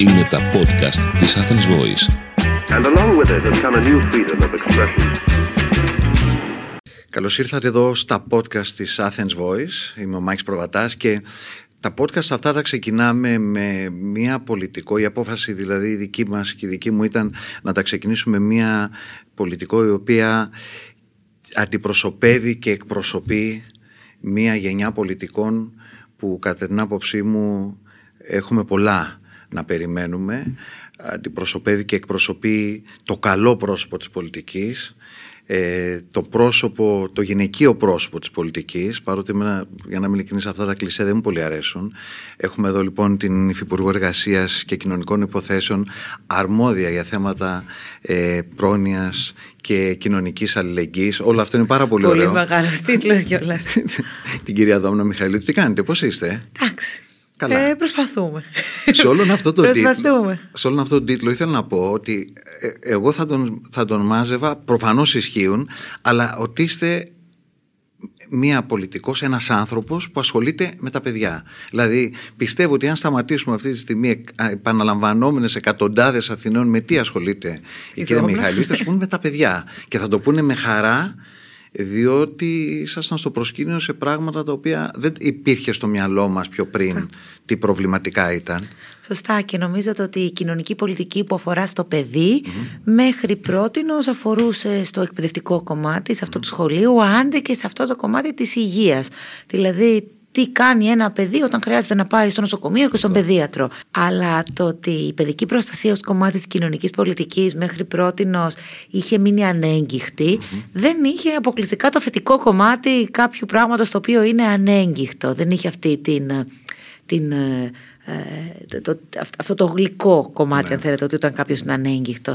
Είναι τα podcast της Athens Voice. And along with it has come a new freedom of expression. Καλώς ήρθατε εδώ στα podcast της Athens Voice. Είμαι ο Μάκης Προβατάς και τα podcast αυτά τα ξεκινάμε με μια πολιτικό, η απόφαση δηλαδή η δική μας και η δική μου ήταν να τα ξεκινήσουμε μια πολιτικό η οποία αντιπροσωπεύει και εκπροσωπεί μια γενιά πολιτικών που κατά την άποψή μου έχουμε πολλά να περιμένουμε. Αντιπροσωπεύει και εκπροσωπεί το καλό πρόσωπο της πολιτικής ε, το πρόσωπο, το γυναικείο πρόσωπο της πολιτικής. Παρότι εμένα, για να μην ειλικρινείς αυτά τα κλισέ δεν μου πολύ αρέσουν. Έχουμε εδώ λοιπόν την Υφυπουργό Εργασίας και Κοινωνικών Υποθέσεων αρμόδια για θέματα ε, πρόνοιας και κοινωνικής αλληλεγγύης. Όλο αυτό είναι πάρα πολύ, Πολύ ωραίο. μεγάλος τίτλος κιόλας. την κυρία Δόμνα Μιχαηλίδη τι κάνετε, πώς είστε; Εντάξει. Καλά. Ε, προσπαθούμε. σε όλον αυτό το τίτλο, Προσπαθούμε. σε όλον αυτό το τίτλο ήθελα να πω ότι ε, εγώ θα τον, θα τον μάζευα, προφανώς ισχύουν, αλλά ότι είστε μία πολιτικός, ένας άνθρωπος που ασχολείται με τα παιδιά. Δηλαδή πιστεύω ότι αν σταματήσουμε αυτή τη στιγμή εκ- α, επαναλαμβανόμενες εκατοντάδες Αθηνών με τι ασχολείται η Η κυρία Δόμνα. Μιχαλή θα σου πούνε με τα παιδιά και θα το πούνε με χαρά διότι ήσασταν στο προσκήνιο σε πράγματα τα οποία δεν υπήρχε στο μυαλό μας πιο πριν τι προβληματικά ήταν. Σωστά και νομίζω το ότι η κοινωνική πολιτική που αφορά στο παιδί μέχρι πρώτη αφορούσε στο εκπαιδευτικό κομμάτι, σε αυτό του σχολείου, άντε και σε αυτό το κομμάτι της υγείας. Δηλαδή τι κάνει ένα παιδί όταν χρειάζεται να πάει στο νοσοκομείο και στον παιδίατρο. Αλλά το ότι η παιδική προστασία ως κομμάτι της κοινωνικής πολιτικής μέχρι πρώτη είχε μείνει ανέγκυχτη, δεν είχε αποκλειστικά το θετικό κομμάτι κάποιου πράγματος το οποίο είναι ανέγκυχτο. Δεν είχε αυτή την, την ε, ε, το, το- αυ- αυτό το γλυκό κομμάτι, αν θέλετε, ότι όταν κάποιος είναι ανέγκυχτο.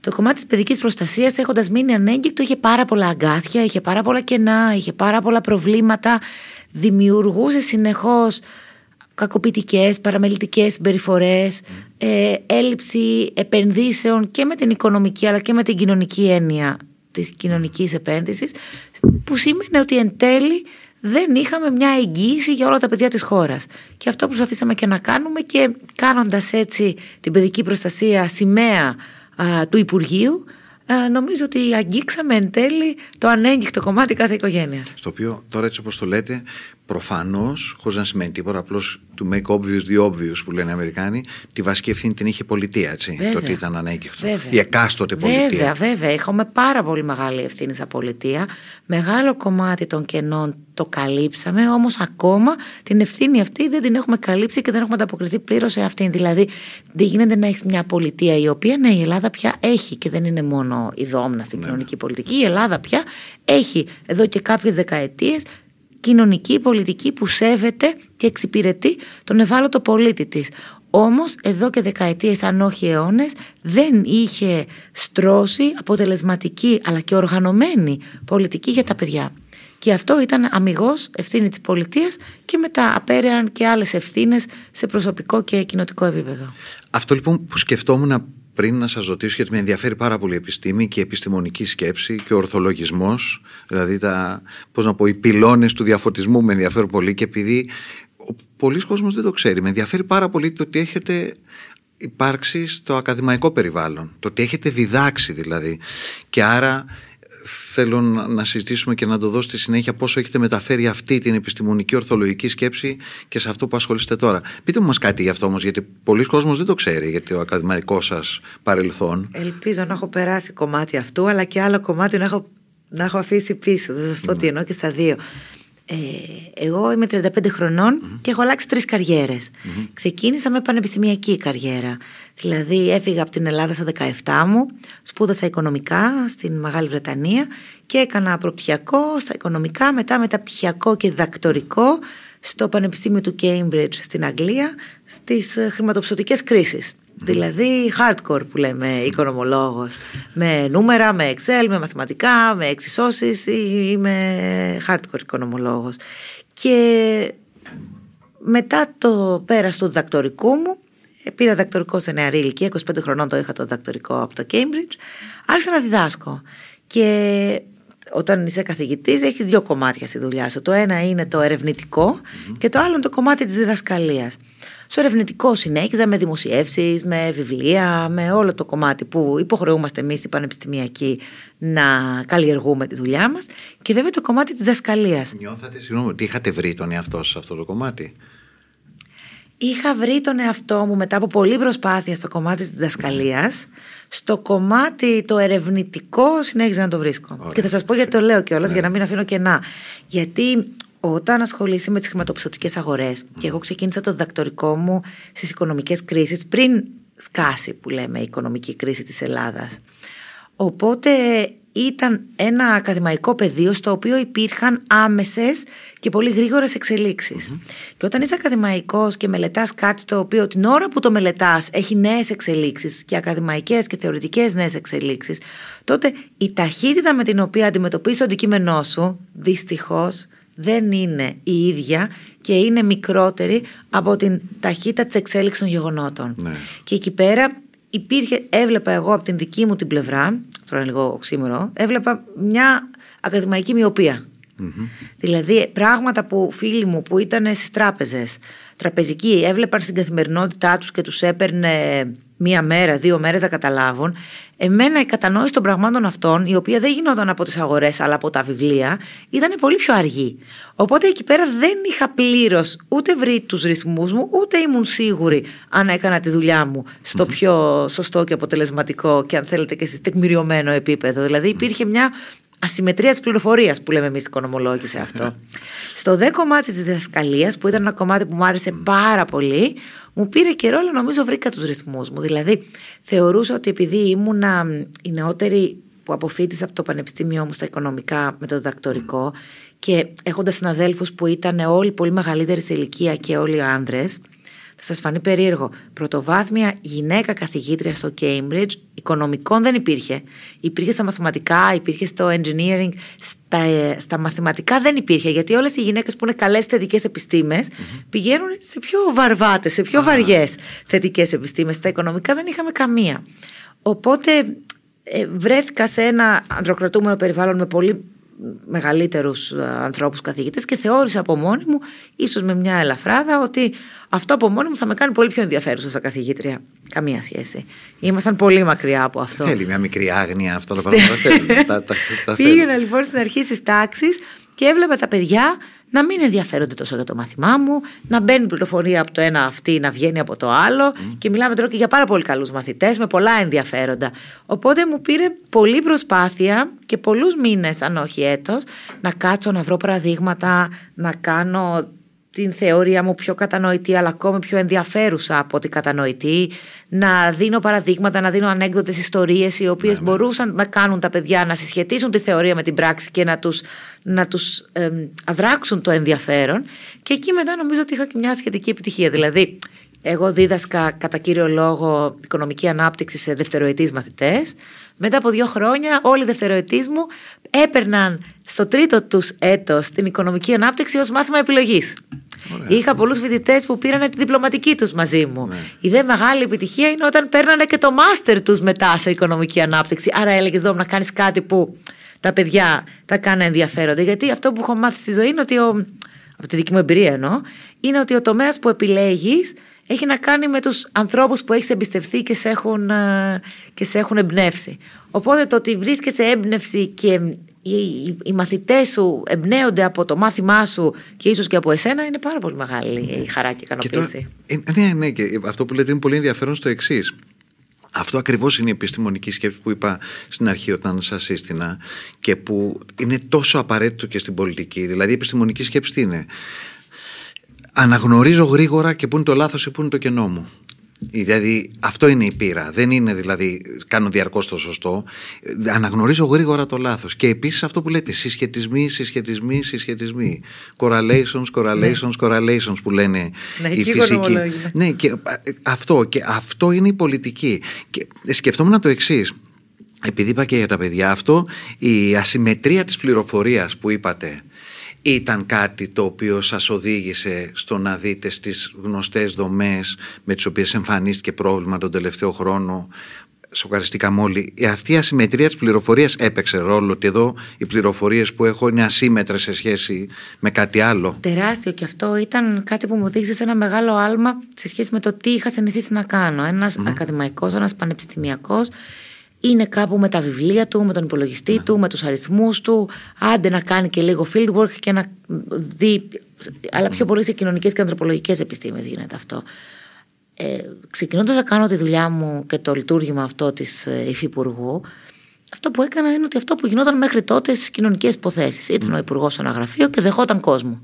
Το κομμάτι της παιδικής προστασίας, έχοντας μείνει ανέγκυχτο, είχε πάρα πολλά αγκάθια, είχε πάρα πολλά κενά, είχε πάρα πολλά προβλήματα. Δημιουργούσε συνεχώς κακοποιητικές, παραμελητικές συμπεριφορές, ε, έλλειψη επενδύσεων και με την οικονομική αλλά και με την κοινωνική έννοια της κοινωνικής επένδυσης που σήμαινε ότι εν τέλει δεν είχαμε μια εγγύηση για όλα τα παιδιά της χώρας. Και αυτό προσπαθήσαμε και να κάνουμε και κάνοντας έτσι την παιδική προστασία σημαία α, του Υπουργείου α, νομίζω ότι αγγίξαμε εν τέλει το ανέγκυχτο κομμάτι κάθε οικογένειας. Στο οποίο τώρα έτσι όπως το λέτε προφανώς, χωρίς να σημαίνει τίποτα απλώς to make obvious the obvious που λένε οι Αμερικάνοι τη βασική ευθύνη την είχε η πολιτεία έτσι Βέβαια. το ότι ήταν ανέγκυχτο Βέβαια. η εκάστοτε πολιτεία Βέβαια, βέβαια. Έχουμε πάρα πολύ μεγάλη ευθύνη σαν πολιτεία. Μεγάλο κομμάτι των κενών το καλύψαμε, όμως ακόμα την ευθύνη αυτή δεν την έχουμε καλύψει και δεν έχουμε ανταποκριθεί πλήρως σε αυτήν. Δηλαδή, δεν γίνεται να έχεις μια πολιτεία η οποία, ναι, η Ελλάδα πια έχει και δεν είναι μόνο η δόμνα στην κοινωνική πολιτική. Η Ελλάδα πια έχει εδώ και κάποιες δεκαετίες κοινωνική πολιτική που σέβεται και εξυπηρετεί τον ευάλωτο πολίτη της. Όμως εδώ και δεκαετίες αν όχι αιώνες δεν είχε στρώσει αποτελεσματική αλλά και οργανωμένη πολιτική για τα παιδιά. Και αυτό ήταν αμυγός ευθύνη της πολιτείας και μετά απέρεαν και άλλες ευθύνες σε προσωπικό και κοινοτικό επίπεδο. Αυτό λοιπόν που σκεφτόμουν πριν να σας ρωτήσω γιατί με ενδιαφέρει πάρα πολύ η επιστήμη και η επιστημονική σκέψη και ο ορθολογισμός δηλαδή τα, πώς να πω, οι πυλώνες του διαφωτισμού με ενδιαφέρουν πολύ και επειδή ο πολλής κόσμος δεν το ξέρει με ενδιαφέρει πάρα πολύ το ότι έχετε υπάρξει στο ακαδημαϊκό περιβάλλον το ότι έχετε διδάξει δηλαδή. Και άρα θέλω να να συζητήσουμε και να το δω στη συνέχεια πόσο έχετε μεταφέρει αυτή την επιστημονική ορθολογική σκέψη και σε αυτό που ασχολείστε τώρα. Πείτε μου μας κάτι γι' αυτό όμως, γιατί πολλοί κόσμος δεν το ξέρει για το ακαδημαϊκός σας παρελθόν. Ελπίζω να έχω περάσει κομμάτι αυτού, αλλά και άλλο κομμάτι να έχω, να έχω αφήσει πίσω. Θα σας πω τι εννοώ και στα δύο. Ε, εγώ είμαι 35 χρονων και έχω αλλάξει τρεις καριέρες. Ξεκίνησα με πανεπιστημιακή καριέρα. Δηλαδή έφυγα από την Ελλάδα στα 17 μου, σπούδασα οικονομικά στην Μεγάλη Βρετανία και έκανα προπτυχιακό στα οικονομικά, μετά μεταπτυχιακό και διδακτορικό στο Πανεπιστήμιο του Cambridge στην Αγγλία στις ε, χρηματοπιστωτικές κρίσεις. Δηλαδή hardcore που λέμε οικονομολόγος. Με νούμερα, με Excel, με μαθηματικά, με εξισώσεις Είμαι hardcore οικονομολόγος. Και μετά το πέρας του διδακτορικού μου ε, Πήρα διδακτορικό σε νεαρή ηλικία 25 χρονών το είχα το διδακτορικό από το Cambridge Άρχισα να διδάσκω. Και όταν είσαι καθηγητής έχεις δύο κομμάτια στη δουλειά σου. Το ένα είναι το ερευνητικο και το άλλο είναι το κομμάτι της διδασκαλίας Στο ερευνητικό συνέχιζα με δημοσιεύσεις, με βιβλία, με όλο το κομμάτι που υποχρεούμαστε εμείς οι πανεπιστημιακοί να καλλιεργούμε τη δουλειά μας και βέβαια το κομμάτι της δασκαλίας. Νιώθατε, συγγνώμη, ότι είχατε βρει τον εαυτό σας σε αυτό το κομμάτι; Είχα βρει τον εαυτό μου μετά από πολλή προσπάθεια στο κομμάτι της διδασκαλίας. Στο κομμάτι το ερευνητικό συνέχιζα να το βρίσκω. Και θα σας πω γιατί το λέω κιόλας, για να μην αφήνω κενά. Γιατί όταν ασχολείσαι με τις χρηματοπιστωτικές αγορές και εγώ ξεκίνησα το διδακτορικό μου στις οικονομικές κρίσεις πριν σκάσει που λέμε η οικονομική κρίση της Ελλάδας. Οπότε ήταν ένα ακαδημαϊκό πεδίο στο οποίο υπήρχαν άμεσες και πολύ γρήγορες Και όταν είσαι ακαδημαϊκός και μελετάς κάτι το οποίο την ώρα που το μελετάς έχει νέες εξελίξεις και ακαδημαϊκές και θεωρητικές νέες εξελίξεις, τότε η ταχύτητα με την οποία αντιμετωπίζεις το αντικείμενό σου, δυστυχώς, δεν είναι η ίδια και είναι μικρότερη από την ταχύτητα της εξέλιξης των γεγονότων. Ναι. Και εκεί πέρα υπήρχε, έβλεπα εγώ από την δική μου την πλευρά, τώρα είναι λίγο οξύμορο, έβλεπα μια ακαδημαϊκή Δηλαδή πράγματα που φίλοι μου που ήταν στις τράπεζες, τραπεζικοί, έβλεπαν στην καθημερινότητά τους και τους έπαιρνε μία μέρα, δύο μέρες να καταλάβουν. Εμένα η κατανόηση των πραγμάτων αυτών, η οποία δεν γινόταν από τις αγορές αλλά από τα βιβλία, ήταν πολύ πιο αργή. Οπότε εκεί πέρα δεν είχα πλήρως ούτε βρει τους ρυθμούς μου, ούτε ήμουν σίγουρη αν έκανα τη δουλειά μου στο πιο σωστό και αποτελεσματικό και αν θέλετε και σε τεκμηριωμένο επίπεδο. Δηλαδή υπήρχε μια ασυμμετρία της πληροφορίας που λέμε εμείς οικονομολόγοι σε αυτό. Στο δε κομμάτι της διδασκαλίας, που ήταν ένα κομμάτι που μου άρεσε πάρα πολύ, μου πήρε καιρό, αλλά νομίζω βρήκα τους ρυθμούς μου. Δηλαδή, θεωρούσα ότι επειδή ήμουνα η νεότερη που αποφύτησα από το πανεπιστήμιό μου στα οικονομικά με το διδακτορικό και έχοντας συναδέλφους που ήταν όλοι πολύ μεγαλύτεροι σε ηλικία και όλοι άντρε, θα σας φανεί περίεργο. Πρωτοβάθμια γυναίκα καθηγήτρια στο Cambridge, οικονομικών δεν υπήρχε. Υπήρχε στα μαθηματικά, υπήρχε στο engineering. Στα, ε, στα μαθηματικά δεν υπήρχε, γιατί όλες οι γυναίκες που είναι καλές θετικές πηγαίνουν σε πιο βαρβάτες, σε πιο βαριές θετικές επιστήμες. Στα οικονομικά δεν είχαμε καμία. Οπότε ε, βρέθηκα σε ένα ανδροκρατούμενο περιβάλλον με πολύ μεγαλύτερους ε, ανθρώπους καθηγητές και θεώρησα από μόνη μου, ίσως με μια ελαφράδα, ότι αυτό από μόνη μου θα με κάνει πολύ πιο ενδιαφέρουσα σαν καθηγήτρια. Καμία σχέση. Ήμασταν πολύ μακριά από αυτό. Θέλει μια μικρή άγνοια αυτό το πράγμα. Πήγαινα λοιπόν στην αρχή τη τάξη και έβλεπα τα παιδιά να μην ενδιαφέρονται τόσο για το μάθημά μου, να μπαίνει πληροφορία από το ένα αυτή, να βγαίνει από το άλλο. Και μιλάμε τώρα και για πάρα πολύ καλούς μαθητές με πολλά ενδιαφέροντα. Οπότε μου πήρε πολλή προσπάθεια και πολλούς μήνες, αν όχι έτος, να κάτσω να βρω παραδείγματα, να κάνω την θεωρία μου πιο κατανοητή αλλά ακόμη πιο ενδιαφέρουσα από την κατανοητή να δίνω παραδείγματα, να δίνω ανέκδοτες ιστορίες οι οποίες ναι, ναι. μπορούσαν να κάνουν τα παιδιά να συσχετίσουν τη θεωρία με την πράξη και να τους, να τους αδράξουν το ενδιαφέρον και εκεί μετά νομίζω ότι είχα και μια σχετική επιτυχία δηλαδή εγώ δίδασκα κατά κύριο λόγο οικονομική ανάπτυξη σε δευτεροετής μαθητές. Μετά από δύο χρόνια όλοι οι δευτεροετής μου έπαιρναν στο τρίτο τους έτος την οικονομική ανάπτυξη ως μάθημα επιλογής. Είχα πολλούς φοιτητές που πήραν τη διπλωματική τους μαζί μου. Ναι. Η δε μεγάλη επιτυχία είναι όταν παίρνανε και το μάστερ τους μετά σε οικονομική ανάπτυξη. Άρα έλεγες εδώ να κάνεις κάτι που τα παιδιά τα κάνει ενδιαφέροντα. Γιατί αυτό που έχω μάθει στη ζωή είναι ότι. Ο, από τη δική μου εμπειρία εννοώ, είναι ότι ο τομέας που επιλέγεις έχει να κάνει με τους ανθρώπους που έχεις εμπιστευτεί και σε έχουν, ε, και σε έχουν εμπνεύσει. Οπότε το ότι βρίσκεσαι έμπνευση και οι, οι μαθητές σου εμπνέονται από το μάθημά σου και ίσως και από εσένα είναι πάρα πολύ μεγάλη η χαρά και η ικανοποίηση. Ε, ναι, ναι, και αυτό που λέτε είναι πολύ ενδιαφέρον στο εξής. Αυτό ακριβώς είναι η επιστημονική σκέψη που είπα στην αρχή όταν σας σύστηνα και που είναι τόσο απαραίτητο και στην πολιτική. Δηλαδή η επιστημονική σκέψη τι είναι; Αναγνωρίζω γρήγορα και πού είναι το λάθος ή πού είναι το κενό μου. Δηλαδή αυτό είναι η πείρα. Δεν είναι δηλαδή κάνω διαρκώς το σωστό. Αναγνωρίζω γρήγορα το λάθος. Και επίσης αυτό που λέτε συσχετισμοί, συσχετισμοί, συσχετισμοί. Correlations, correlations, ναι. correlations που λένε ναι, οι φυσικοί. Ναι, και αυτό, και αυτό είναι η πολιτική. Και σκεφτόμουν το εξής. Επειδή είπα και για τα παιδιά αυτό, η ασυμμετρία της πληροφορίας που είπατε ήταν κάτι το οποίο σας οδήγησε στο να δείτε στις γνωστές δομές με τις οποίες εμφανίστηκε πρόβλημα τον τελευταίο χρόνο σοκαριστήκαμε όλοι. Ε, Αυτή η ασυμμετρία της πληροφορίας έπαιξε ρόλο ότι εδώ οι πληροφορίες που έχω είναι ασύμετρε σε σχέση με κάτι άλλο. Τεράστιο και αυτό ήταν κάτι που μου οδήγησε σε ένα μεγάλο άλμα σε σχέση με το τι είχα συνηθίσει να κάνω. Ένας mm. ακαδημαϊκός, ένας πανεπιστημιακός είναι κάπου με τα βιβλία του, με τον υπολογιστή του, με τους αριθμούς του, άντε να κάνει και λίγο fieldwork και να δει, αλλά πιο πολύ σε κοινωνικές και ανθρωπολογικές επιστήμες γίνεται αυτό. Ε, ξεκινώντας να κάνω τη δουλειά μου και το λειτουργήμα αυτό της ε, υφυπουργού, αυτό που έκανα είναι ότι αυτό που γινόταν μέχρι τότε στις κοινωνικές υποθέσεις. Ήταν ο υπουργός σε ένα γραφείο και δεχόταν κόσμο.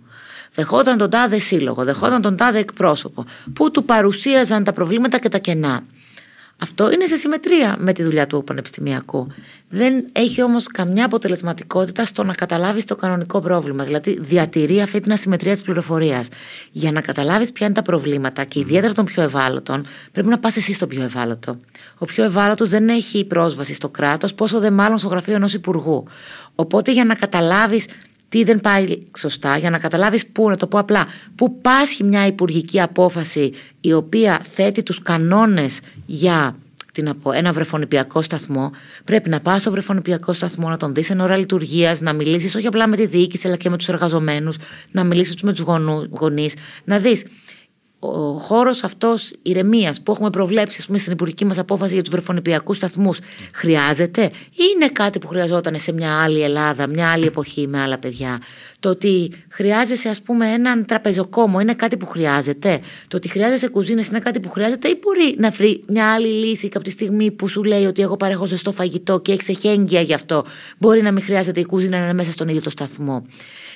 Δεχόταν τον τάδε σύλλογο, δεχόταν τον τάδε εκπρόσωπο, που του παρουσίαζαν τα προβλήματα και τα κενά. Αυτό είναι σε συμμετρία με τη δουλειά του πανεπιστημιακού. Δεν έχει όμως καμιά αποτελεσματικότητα στο να καταλάβεις το κανονικό πρόβλημα. Δηλαδή, διατηρεί αυτή την ασυμμετρία της πληροφορίας. Για να καταλάβεις ποια είναι τα προβλήματα και ιδιαίτερα των πιο ευάλωτων, πρέπει να πας εσύ στο πιο ευάλωτο. Ο πιο ευάλωτος δεν έχει πρόσβαση στο κράτος, πόσο δε μάλλον στο γραφείο ενός υπουργού. Οπότε, για να καταλάβεις τι δεν πάει σωστά, για να καταλάβεις πού, να το πω απλά, πού πάσχει μια υπουργική απόφαση η οποία θέτει τους κανόνες για τι να πω, ένα βρεφονιπιακό σταθμό, πρέπει να πας στο βρεφονιπιακό σταθμό, να τον δεις εν ώρα λειτουργίας, να μιλήσεις όχι απλά με τη διοίκηση αλλά και με τους εργαζομένους, να μιλήσεις με τους γονείς, να δεις ο χώρος αυτός ηρεμίας που έχουμε προβλέψει ας πούμε, στην υπουργική μας απόφαση για τους βρεφονιπιακούς σταθμούς χρειάζεται ή είναι κάτι που χρειαζόταν σε μια άλλη Ελλάδα, μια άλλη εποχή με άλλα παιδιά; Το ότι χρειάζεσαι, ας πούμε, έναν τραπεζοκόμο είναι κάτι που χρειάζεται; Το ότι χρειάζεσαι κουζίνες είναι κάτι που χρειάζεται, ή μπορεί να βρει μια άλλη λύση κάποια στιγμή που σου λέει ότι εγώ παρέχω ζεστό φαγητό και έχεις εχέγγυα γι' αυτό. Μπορεί να μην χρειάζεται η κουζίνα να είναι μέσα στον ίδιο το σταθμό;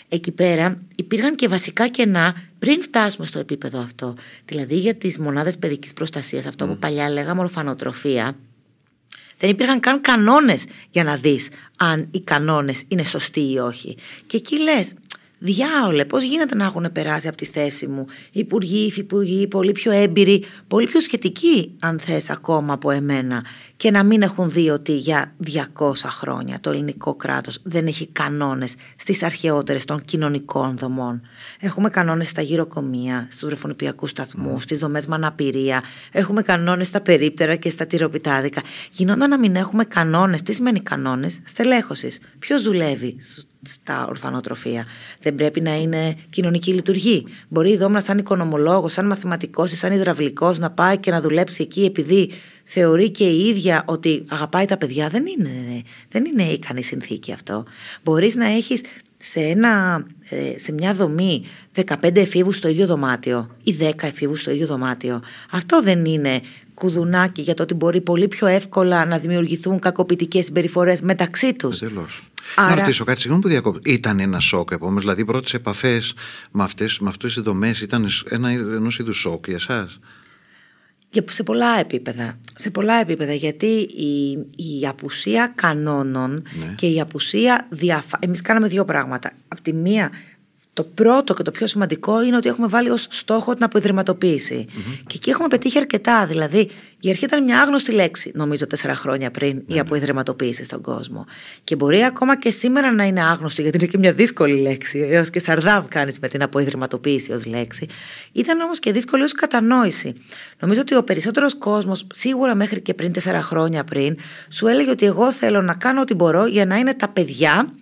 Εκεί πέρα υπήρχαν και βασικά κενά πριν φτάσουμε στο επίπεδο αυτό. Δηλαδή για τις μονάδες παιδικής προστασίας, αυτό που παλιά λέγαμε ορφανοτροφία, δεν υπήρχαν καν κανόνες για να δεις αν οι κανόνες είναι σωστοί ή όχι. Και εκεί λες, Διάολε, πώς γίνεται να έχουν περάσει από τη θέση μου υπουργοί, υφυπουργοί, πολύ πιο έμπειροι, πολύ πιο σχετικοί, αν θες, ακόμα από εμένα, και να μην έχουν δει ότι για 200 χρόνια το ελληνικό κράτος δεν έχει κανόνες στις αρχαιότερες των κοινωνικών δομών. Έχουμε κανόνες στα γυροκομεία, στους ρεφονιπιακούς σταθμούς, στις δομές με αναπηρία, έχουμε κανόνες στα περίπτερα και στα τυροπιτάδικα. Γινόταν να μην έχουμε κανόνες. Τι σημαίνει κανόνες, στελέχωσης. Ποιος δουλεύει στα ορφανοτροφία; Δεν πρέπει να είναι κοινωνική λειτουργή. Μπορεί η Δόμνα, σαν οικονομολόγος, σαν μαθηματικός ή σαν υδραυλικός, να πάει και να δουλέψει εκεί επειδή θεωρεί και η ίδια ότι αγαπάει τα παιδιά. Δεν είναι, δεν είναι ικανή συνθήκη αυτό. Μπορείς να έχεις σε, ένα, ε, σε μια δομή 15 εφήβους στο ίδιο δωμάτιο ή 10 εφήβους στο ίδιο δωμάτιο. Αυτό δεν είναι κουδουνάκι για το ότι μπορεί πολύ πιο εύκολα να δημιουργηθούν κακοποιητικές συμπεριφορές μεταξύ τους. Άρα... Να ρωτήσω κάτι, συγγνώμη που διακόπτω. Ήταν ένα σοκ επομένω, δηλαδή οι πρώτες επαφές με, αυτές, με αυτές τι δομές ήταν ένα ενός είδους σοκ για εσάς; Και σε πολλά επίπεδα. Σε πολλά επίπεδα. Γιατί η, η απουσία κανόνων Ναι. και η απουσία διαφα... Εμείς κάναμε δύο πράγματα. Απ' τη μία, το πρώτο και το πιο σημαντικό είναι ότι έχουμε βάλει ως στόχο την αποϊδρυματοποίηση. Και εκεί έχουμε πετύχει αρκετά. Δηλαδή, η αρχή ήταν μια άγνωστη λέξη, νομίζω, τέσσερα χρόνια πριν, η αποϊδρυματοποίηση στον κόσμο. Και μπορεί ακόμα και σήμερα να είναι άγνωστη, γιατί είναι και μια δύσκολη λέξη. Έως και σαρδάμ κάνεις με την αποϊδρυματοποίηση ως λέξη. Ήταν όμως και δύσκολη ως κατανόηση. Νομίζω ότι ο περισσότερος κόσμος, σίγουρα μέχρι και πριν τέσσερα χρόνια πριν, σου έλεγε ότι εγώ θέλω να κάνω ό,τι μπορώ για να είναι τα παιδιά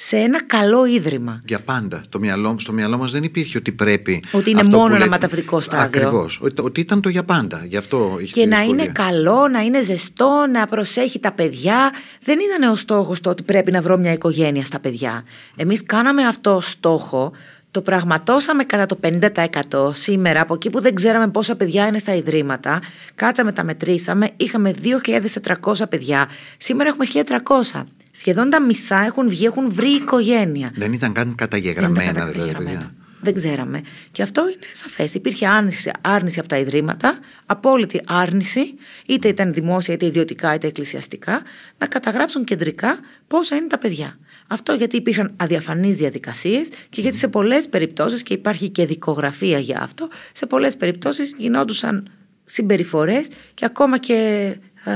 σε ένα καλό ίδρυμα. Για πάντα. Το μυαλό, στο μυαλό μας δεν υπήρχε ότι πρέπει. Ότι είναι αυτό μόνο που ένα λέτε- μεταβλητικό στάδιο. Ακριβώς. Ότι, ότι ήταν το για πάντα. Γι' αυτό είχε και τη να είναι δυσκολία. καλό, να είναι ζεστό, να προσέχει τα παιδιά. Δεν ήταν ο στόχος το ότι πρέπει να βρω μια οικογένεια στα παιδιά. Εμείς κάναμε αυτό ως στόχο, το πραγματώσαμε κατά το 50% σήμερα, από εκεί που δεν ξέραμε πόσα παιδιά είναι στα ιδρύματα. Κάτσαμε, τα μετρήσαμε, είχαμε 2.400 παιδιά. Σήμερα έχουμε 1.300. Σχεδόν τα μισά έχουν βγει, έχουν βρει οικογένεια. Δεν ήταν καν Δεν καταγεγραμμένα, ήταν δηλαδή. καταγεγραμμένα. παιδιά. Δεν ξέραμε. Και αυτό είναι σαφές. Υπήρχε άρνηση, άρνηση από τα ιδρύματα, απόλυτη άρνηση, είτε ήταν δημόσια, είτε ιδιωτικά, είτε εκκλησιαστικά, να καταγράψουν κεντρικά πόσα είναι τα παιδιά. Αυτό γιατί υπήρχαν αδιαφανείς διαδικασίες και γιατί σε πολλές περιπτώσεις, και υπάρχει και δικογραφία για αυτό, σε πολλές περιπτώσεις γινόντουσαν συμπεριφορές και ακόμα και ε,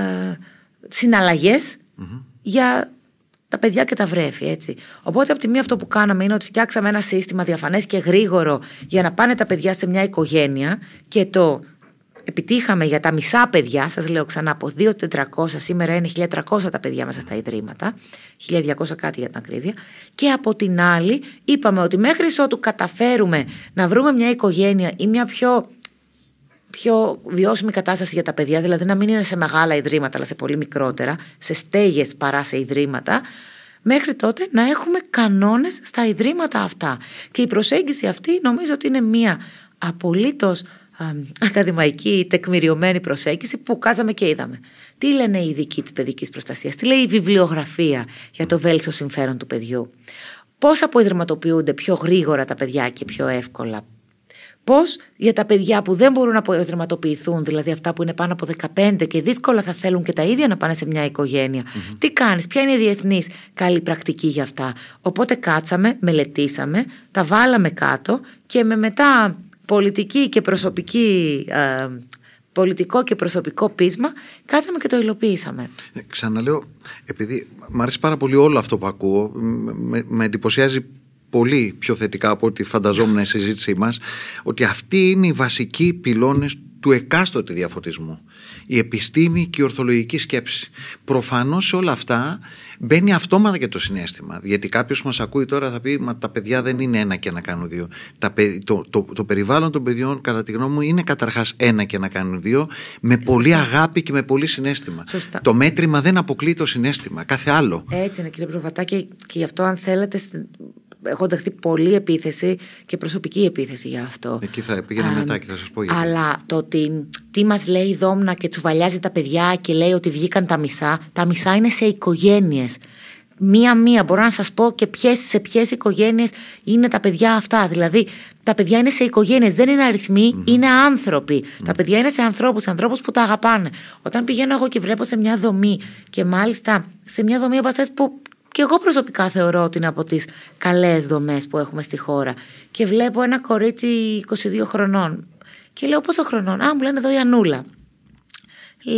συναλλαγές για τα παιδιά και τα βρέφη, έτσι. Οπότε, από τη μία, αυτό που κάναμε είναι ότι φτιάξαμε ένα σύστημα διαφανές και γρήγορο για να πάνε τα παιδιά σε μια οικογένεια και το επιτύχαμε για τα μισά παιδιά, σας λέω ξανά από 2.400 σήμερα είναι 1.300 τα παιδιά μέσα στα ιδρύματα, 1.200 κάτι για την ακρίβεια. Και από την άλλη είπαμε ότι μέχρι ότου καταφέρουμε να βρούμε μια οικογένεια ή μια πιο πιο βιώσιμη κατάσταση για τα παιδιά, δηλαδή να μην είναι σε μεγάλα ιδρύματα, αλλά σε πολύ μικρότερα, σε στέγες παρά σε ιδρύματα, μέχρι τότε να έχουμε κανόνες στα ιδρύματα αυτά. Και η προσέγγιση αυτή νομίζω ότι είναι μία απολύτως ακαδημαϊκή, τεκμηριωμένη προσέγγιση που κάτσαμε και είδαμε. Τι λένε οι ειδικοί της παιδικής προστασίας, τι λέει η βιβλιογραφία για το βέλτιστο συμφέρον του παιδιού, πώς αποϊδρυματοποιούνται πιο γρήγορα τα παιδιά και πιο εύκολα, Πώς για τα παιδιά που δεν μπορούν να αποδραματοποιηθούν, δηλαδή αυτά που είναι πάνω από 15 και δύσκολα θα θέλουν και τα ίδια να πάνε σε μια οικογενεια τι κάνεις, ποια είναι η διεθνής καλή πρακτική για αυτά; Οπότε κάτσαμε, μελετήσαμε, τα βάλαμε κάτω και με μετά πολιτική και προσωπική ε, πολιτικό και προσωπικό πείσμα, κάτσαμε και το υλοποιήσαμε. Ε, ξαναλέω, επειδή μου αρέσει πάρα πολύ όλο αυτό που ακούω, με, με εντυπωσιάζει πολύ πιο θετικά από ό,τι φανταζόμουν η συζήτησή μας ότι αυτοί είναι οι βασικοί πυλώνες του εκάστοτε διαφωτισμού. Η επιστήμη και η ορθολογική σκέψη. Προφανώς σε όλα αυτά μπαίνει αυτόματα και το συνέστημα. Γιατί κάποιος που μας ακούει τώρα θα πει: Μα τα παιδιά δεν είναι ένα και να κάνουν δύο. Τα, το, το, το, περιβάλλον των παιδιών, κατά τη γνώμη μου, είναι καταρχάς ένα και να κάνουν δύο, με πολύ αγάπη και με πολύ συνέστημα. Το μέτρημα δεν αποκλεί το συνέστημα, κάθε άλλο. Έτσι είναι, κύριε Προβατάκη, και γι' αυτό, αν θέλετε, έχω δεχτεί πολλή επίθεση και προσωπική επίθεση για αυτό. Εκεί θα πήγαινα μετά και θα σας πω γιατί. Αλλά το ότι τι μας λέει η Δόμνα και τσουβαλιάζει τα παιδιά και λέει ότι βγήκαν τα μισά, τα μισά είναι σε οικογένειες. Μία-μία μπορώ να σας πω και ποιες, σε ποιες οικογένειες είναι τα παιδιά αυτά. Δηλαδή, τα παιδιά είναι σε οικογένειες, δεν είναι είναι άνθρωποι. Τα παιδιά είναι σε ανθρώπους, ανθρώπους που τα αγαπάνε. Όταν πηγαίνω εγώ και βλέπω σε μια δομή και μάλιστα σε μια δομή από αυτές που και εγώ προσωπικά θεωρώ ότι είναι από τις καλές δομές που έχουμε στη χώρα. Και βλέπω ένα κορίτσι 22 χρονών. Και λέω πόσο χρονών; Α, μου λένε εδώ η Ανούλα.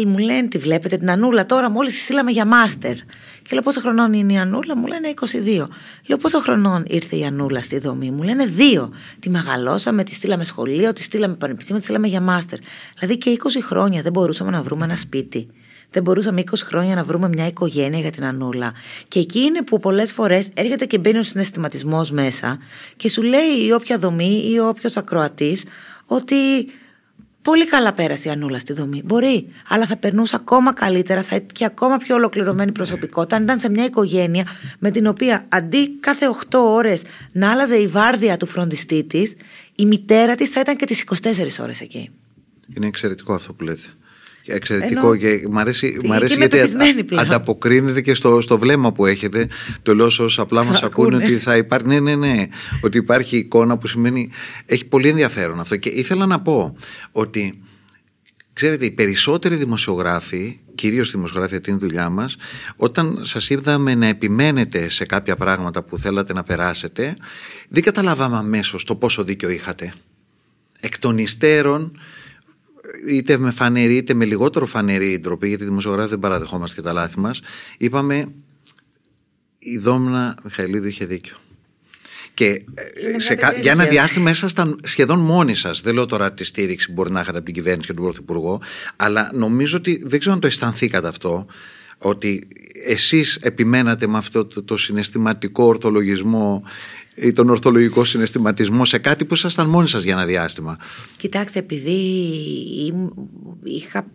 Μου λένε, τη βλέπετε την Ανούλα τώρα, μόλις τη στείλαμε για μάστερ. Και λέω πόσο χρονών είναι η Ανούλα, μου λένε 22. Λέω πόσο χρονών ήρθε η Ανούλα στη δομή, μου λένε 2. Τη μεγαλώσαμε, τη στείλαμε σχολείο, τη στείλαμε πανεπιστήμιο, τη στείλαμε για μάστερ. Δηλαδή και 20 χρόνια δεν μπορούσαμε να βρούμε ένα σπίτι δεν μπορούσαμε 20 χρόνια να βρούμε μια οικογένεια για την Ανούλα. Και εκεί είναι που πολλές φορές έρχεται και μπαίνει ο συναισθηματισμός μέσα και σου λέει η όποια δομή ή όποιος ακροατής ότι πολύ καλά πέρασε η Ανούλα στη δομή. Μπορεί, αλλά θα περνούσε ακόμα καλύτερα θα και ακόμα πιο ολοκληρωμένη προσωπικότητα αν ήταν σε μια οικογένεια με την οποία αντί κάθε 8 ώρες να άλλαζε η βάρδια του φροντιστή της, η μητέρα της θα ήταν και τις 24 ώρες εκεί. Είναι εξαιρετικό αυτό που λέτε. Εξαιρετικό Ενώ, και μ' αρέσει, μ αρέσει γιατί ανταποκρίνεται και στο, στο βλέμμα που έχετε. Το λέω όσο απλά μας ακούνε ότι θα υπάρχει. Ναι, ναι, ναι. Ότι υπάρχει εικόνα που σημαίνει. Έχει πολύ ενδιαφέρον αυτό. Και ήθελα να πω ότι. Ξέρετε, οι περισσότεροι δημοσιογράφοι, κυρίως δημοσιογράφοι την δουλειά μας, όταν σας είδαμε να επιμένετε σε κάποια πράγματα που θέλατε να περάσετε, δεν καταλάβαμε αμέσως το πόσο δίκιο είχατε. Εκ των υστέρων, είτε με φανερή είτε με λιγότερο φανερή ντροπή, γιατί οι δημοσιογράφοι δεν παραδεχόμαστε και τα λάθη μας, είπαμε η Δόμνα Μιχαηλίδου είχε δίκιο. Και ε, σε, για ένα διάστημα ήσασταν σχεδόν μόνοι σας. Δεν λέω τώρα τη στήριξη που μπορεί να είχατε από την κυβέρνηση και τον Πρωθυπουργό, αλλά νομίζω ότι δεν ξέρω αν το αισθανθήκατε αυτό, ότι εσείς επιμένατε με αυτό το, το συναισθηματικό ορθολογισμό ή τον ορθολογικό συναισθηματισμό σε κάτι που ήσασταν μόνοι σας για ένα διάστημα. Κοιτάξτε, επειδή είχα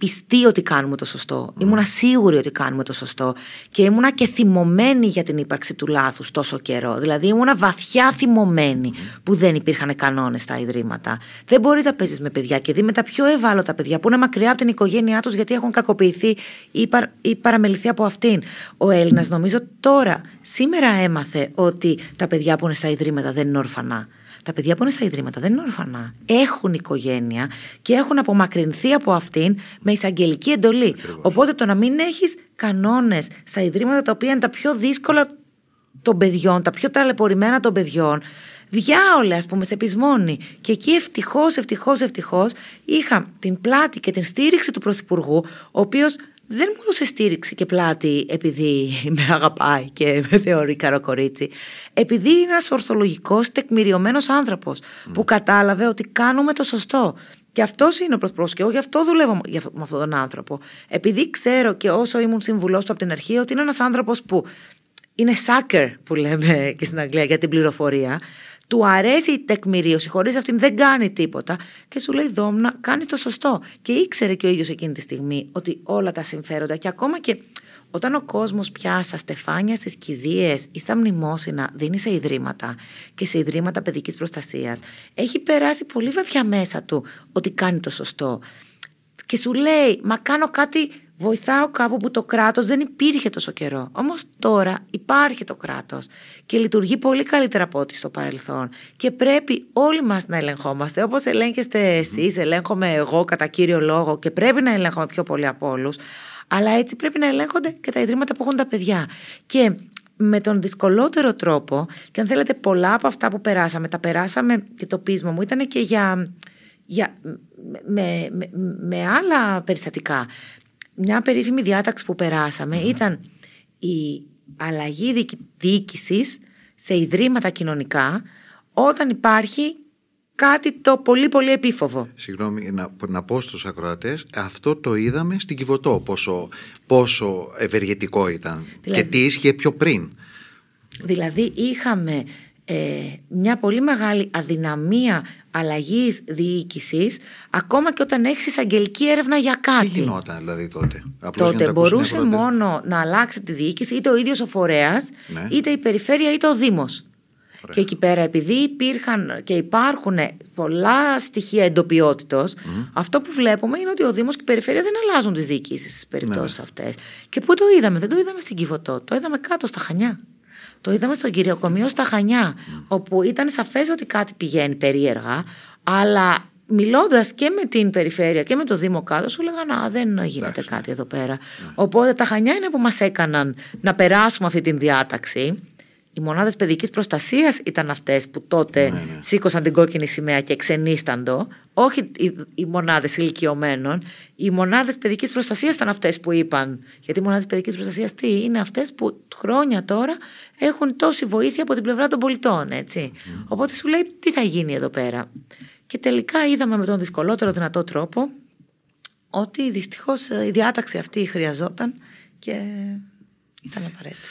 πιστή ότι κάνουμε το σωστό. Mm. Ήμουνα σίγουρη ότι κάνουμε το σωστό. Και ήμουνα και θυμωμένη για την ύπαρξη του λάθους τόσο καιρό. Δηλαδή ήμουνα βαθιά θυμωμένη που δεν υπήρχαν κανόνες στα ιδρύματα. Δεν μπορείς να παίζεις με παιδιά και δει με τα πιο ευάλωτα παιδιά που είναι μακριά από την οικογένειά τους γιατί έχουν κακοποιηθεί ή, παρ, ή παραμεληθεί από αυτήν. Ο Έλληνας νομίζω τώρα, σήμερα έμαθε ότι τα παιδιά που είναι στα ιδρύματα δεν είναι ορφανά. Τα παιδιά που είναι στα ιδρύματα δεν είναι ορφανά. Έχουν οικογένεια και έχουν απομακρυνθεί από αυτήν με εισαγγελική εντολή. Οπότε το να μην έχεις κανόνες στα ιδρύματα τα οποία είναι τα πιο δύσκολα των παιδιών, τα πιο ταλαιπωρημένα των παιδιών, διάολε, ας πούμε, σε πεισμόνι. Και εκεί ευτυχώς, ευτυχώς, ευτυχώς είχα την πλάτη και την στήριξη του Πρωθυπουργού, ο οποίος δεν μου έδωσε στήριξη και πλάτη επειδή με αγαπάει και με θεωρεί καροκορίτσι. Επειδή είναι ένας ορθολογικός, τεκμηριωμένος άνθρωπος που κατάλαβε ότι κάνουμε το σωστό. Και αυτό είναι ο προσπρό και εγώ γι' αυτό δουλεύω με αυτόν τον άνθρωπο. Επειδή ξέρω και όσο ήμουν συμβουλό του από την αρχή, ότι είναι ένας άνθρωπος που είναι sucker που λέμε και στην Αγγλία για την πληροφορία. Του αρέσει η τεκμηρίωση, χωρίς αυτήν δεν κάνει τίποτα και σου λέει Δόμνα, κάνεις το σωστό. Και ήξερε και ο ίδιος εκείνη τη στιγμή ότι όλα τα συμφέροντα και ακόμα και όταν ο κόσμος πια στα στεφάνια, στις κηδείες ή στα μνημόσυνα δίνει σε ιδρύματα και σε ιδρύματα παιδικής προστασίας, έχει περάσει πολύ βαθιά μέσα του ότι κάνει το σωστό. Και σου λέει, Μα κάνω κάτι, βοηθάω κάπου που το κράτος δεν υπήρχε τόσο καιρό. Όμως τώρα υπάρχει το κράτος και λειτουργεί πολύ καλύτερα από ό,τι στο παρελθόν. Και πρέπει όλοι μας να ελεγχόμαστε. Όπως ελέγχεστε εσείς, ελέγχομαι εγώ κατά κύριο λόγο και πρέπει να ελέγχομαι πιο πολύ από όλους. Αλλά έτσι πρέπει να ελέγχονται και τα ιδρύματα που έχουν τα παιδιά. Και με τον δυσκολότερο τρόπο, και αν θέλετε πολλά από αυτά που περάσαμε, τα περάσαμε και το πείσμα μου ήταν και για, για, με, με, με άλλα περιστατικά. Μια περίφημη διάταξη που περάσαμε ήταν η αλλαγή διοίκησης σε ιδρύματα κοινωνικά όταν υπάρχει κάτι το πολύ πολύ επίφοβο. Συγγνώμη, να, να πω στους ακροατές, αυτό το είδαμε στην Κιβωτό, πόσο, πόσο ευεργετικό ήταν Δηλαδή- και τι ίσχυε πιο πριν. Δηλαδή είχαμε ε, μια πολύ μεγάλη αδυναμία αλλαγής διοίκησης ακόμα και όταν έχεις εισαγγελική έρευνα για Τι κάτι. γινόταν δηλαδή τότε; Απλώς για να Τότε τα ακούσουν οι μπορούσε ακροατές. μόνο να αλλάξει τη διοίκηση είτε ο ίδιος ο φορέας, Ναι. είτε η περιφέρεια είτε ο Δήμος. Και εκεί πέρα, επειδή υπήρχαν και υπάρχουν πολλά στοιχεία εντοπιότητος, αυτό που βλέπουμε είναι ότι ο Δήμος και η περιφέρεια δεν αλλάζουν τις διοικήσεις στις περιπτώσεις Ναι. αυτές. Και πού το είδαμε, δεν το είδαμε στην Κιβωτό, το είδαμε κάτω στα Χανιά. Το είδαμε στον κυριοκομείο στα Χανιά, όπου ήταν σαφές ότι κάτι πηγαίνει περίεργα, αλλά μιλώντας και με την περιφέρεια και με το Δήμο κάτω, σου λέγανε Α, δεν γίνεται κάτι εδώ πέρα. Οπότε τα Χανιά είναι που μας έκαναν να περάσουμε αυτή την διάταξη. Οι μονάδες παιδικής προστασίας ήταν αυτές που τότε σήκωσαν την κόκκινη σημαία και ξενίσταντο. Όχι οι, οι μονάδες ηλικιωμένων. Οι μονάδες παιδικής προστασίας ήταν αυτές που είπαν. Γιατί οι μονάδες παιδικής προστασίας τι είναι αυτές που χρόνια τώρα έχουν τόση βοήθεια από την πλευρά των πολιτών. Έτσι. Οπότε σου λέει τι θα γίνει εδώ πέρα. Και τελικά είδαμε με τον δυσκολότερο δυνατό τρόπο ότι δυστυχώς ε, η διάταξη αυτή χρειαζόταν και ήταν απαραίτητη.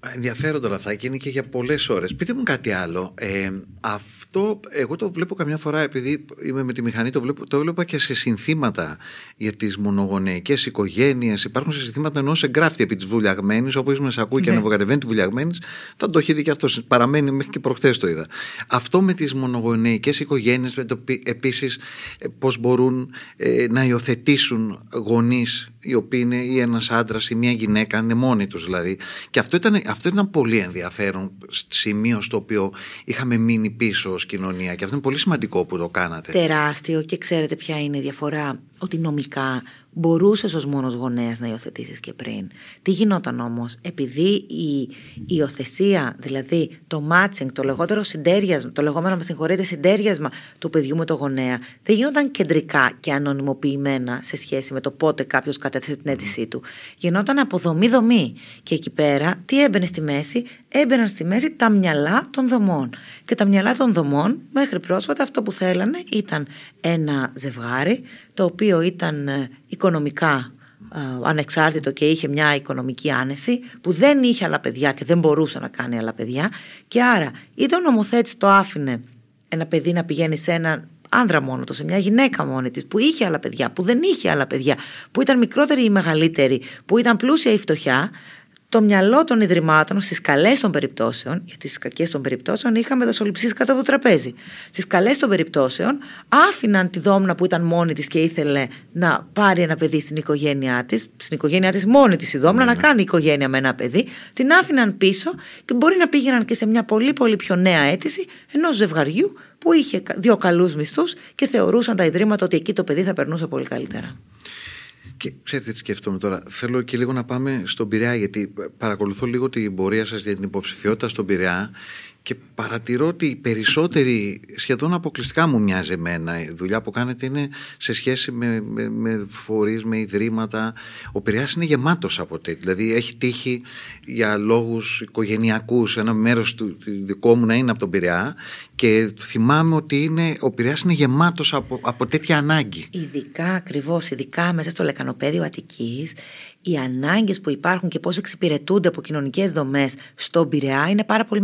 Ενδιαφέροντα όλα αυτά και είναι και για πολλές ώρες. Πείτε μου κάτι άλλο. Ε, αυτό εγώ το βλέπω καμιά φορά επειδή είμαι με τη μηχανή, το, βλέπω, το βλέπα και σε συνθήματα για τις μονογονεϊκές οικογένειες. Υπάρχουν σε συνθήματα ενός εγγράφτη επί της βουλιαγμένης, όπω με σε ακούει και Ναι. ανεβοκατεβαίνει τη βουλιαγμένης. Θα το έχει δει και αυτός. Παραμένει μέχρι και προχθές το είδα. Αυτό με τις μονογονεϊκές οικογένειες, επίσης πώς μπορούν ε, να υιοθετήσουν γονείς οι οποίοι είναι ή ένας άντρας ή μια γυναίκα, είναι μόνοι τους δηλαδή. Και αυτό ήταν, αυτό ήταν πολύ ενδιαφέρον σημείο στο οποίο είχαμε μείνει πίσω ως κοινωνία. Και αυτό είναι πολύ σημαντικό που το κάνατε. Τεράστιο και ξέρετε ποια είναι η διαφορά; Ότι νομικά μπορούσες ως μόνος γονέας να υιοθετήσεις και πριν. Τι γινόταν όμως, επειδή η υιοθεσία, δηλαδή το matching, το λεγότερο συντέριασμα, το λεγόμενο, με συγχωρείτε, συντέριασμα του παιδιού με το γονέα, δεν γινόταν κεντρικά και ανωνυμοποιημένα σε σχέση με το πότε κάποιος κατέθεσε την αίτησή του. Γινόταν από δομή-δομή. Και εκεί πέρα, τι έμπαινε στη μέση, έμπαιναν στη μέση τα μυαλά των δομών. Και τα μυαλά των δομών, μέχρι πρόσφατα, αυτό που θέλανε ήταν ένα ζευγάρι, το οποίο ήταν ε, οικονομικά ε, ανεξάρτητο και είχε μια οικονομική άνεση που δεν είχε άλλα παιδιά και δεν μπορούσε να κάνει άλλα παιδιά. Και άρα είτε ο νομοθέτης το άφηνε ένα παιδί να πηγαίνει σε έναν άνδρα μόνο του, σε μια γυναίκα μόνη της που είχε άλλα παιδιά, που δεν είχε άλλα παιδιά, που ήταν μικρότερη ή μεγαλύτερη, που ήταν πλούσια ή φτωχιά, το μυαλό των ιδρυμάτων στις καλές των περιπτώσεων, γιατί στις κακές των περιπτώσεων είχαμε δοσοληψίε κάτω από το τραπέζι. Στις καλές των περιπτώσεων άφηναν τη δόμνα που ήταν μόνη της και ήθελε να πάρει ένα παιδί στην οικογένειά της, στην οικογένειά της μόνη της η δόμνα, να κάνει οικογένεια με ένα παιδί, την άφηναν πίσω και μπορεί να πήγαιναν και σε μια πολύ πολύ πιο νέα αίτηση ενός ζευγαριού που είχε δύο καλούς μισθούς και θεωρούσαν τα ιδρύματα ότι εκεί το παιδί θα περνούσε πολύ καλύτερα. Και ξέρετε τι σκέφτομαι τώρα. Θέλω και λίγο να πάμε στον Πειραιά, γιατί παρακολουθώ λίγο την πορεία σας για την υποψηφιότητα στον Πειραιά και παρατηρώ ότι οι περισσότεροι σχεδόν αποκλειστικά μου μοιάζει εμένα η δουλειά που κάνετε είναι σε σχέση με, με, με φορείς, με ιδρύματα. Ο Πειραιάς είναι γεμάτος από τέτοια. Δηλαδή έχει τύχει για λόγους οικογενειακούς ένα μέρος του, του δικό μου να είναι από τον Πειραιά. Και θυμάμαι ότι είναι, ο Πειραιάς είναι γεμάτος από, από τέτοια ανάγκη. Ειδικά ακριβώς, ειδικά μέσα στο λεκανοπέδιο Αττικής οι ανάγκες που υπάρχουν και πώς εξυπηρετούνται από κοινωνικές δομές στον Πειραιά είναι πάρα πολύ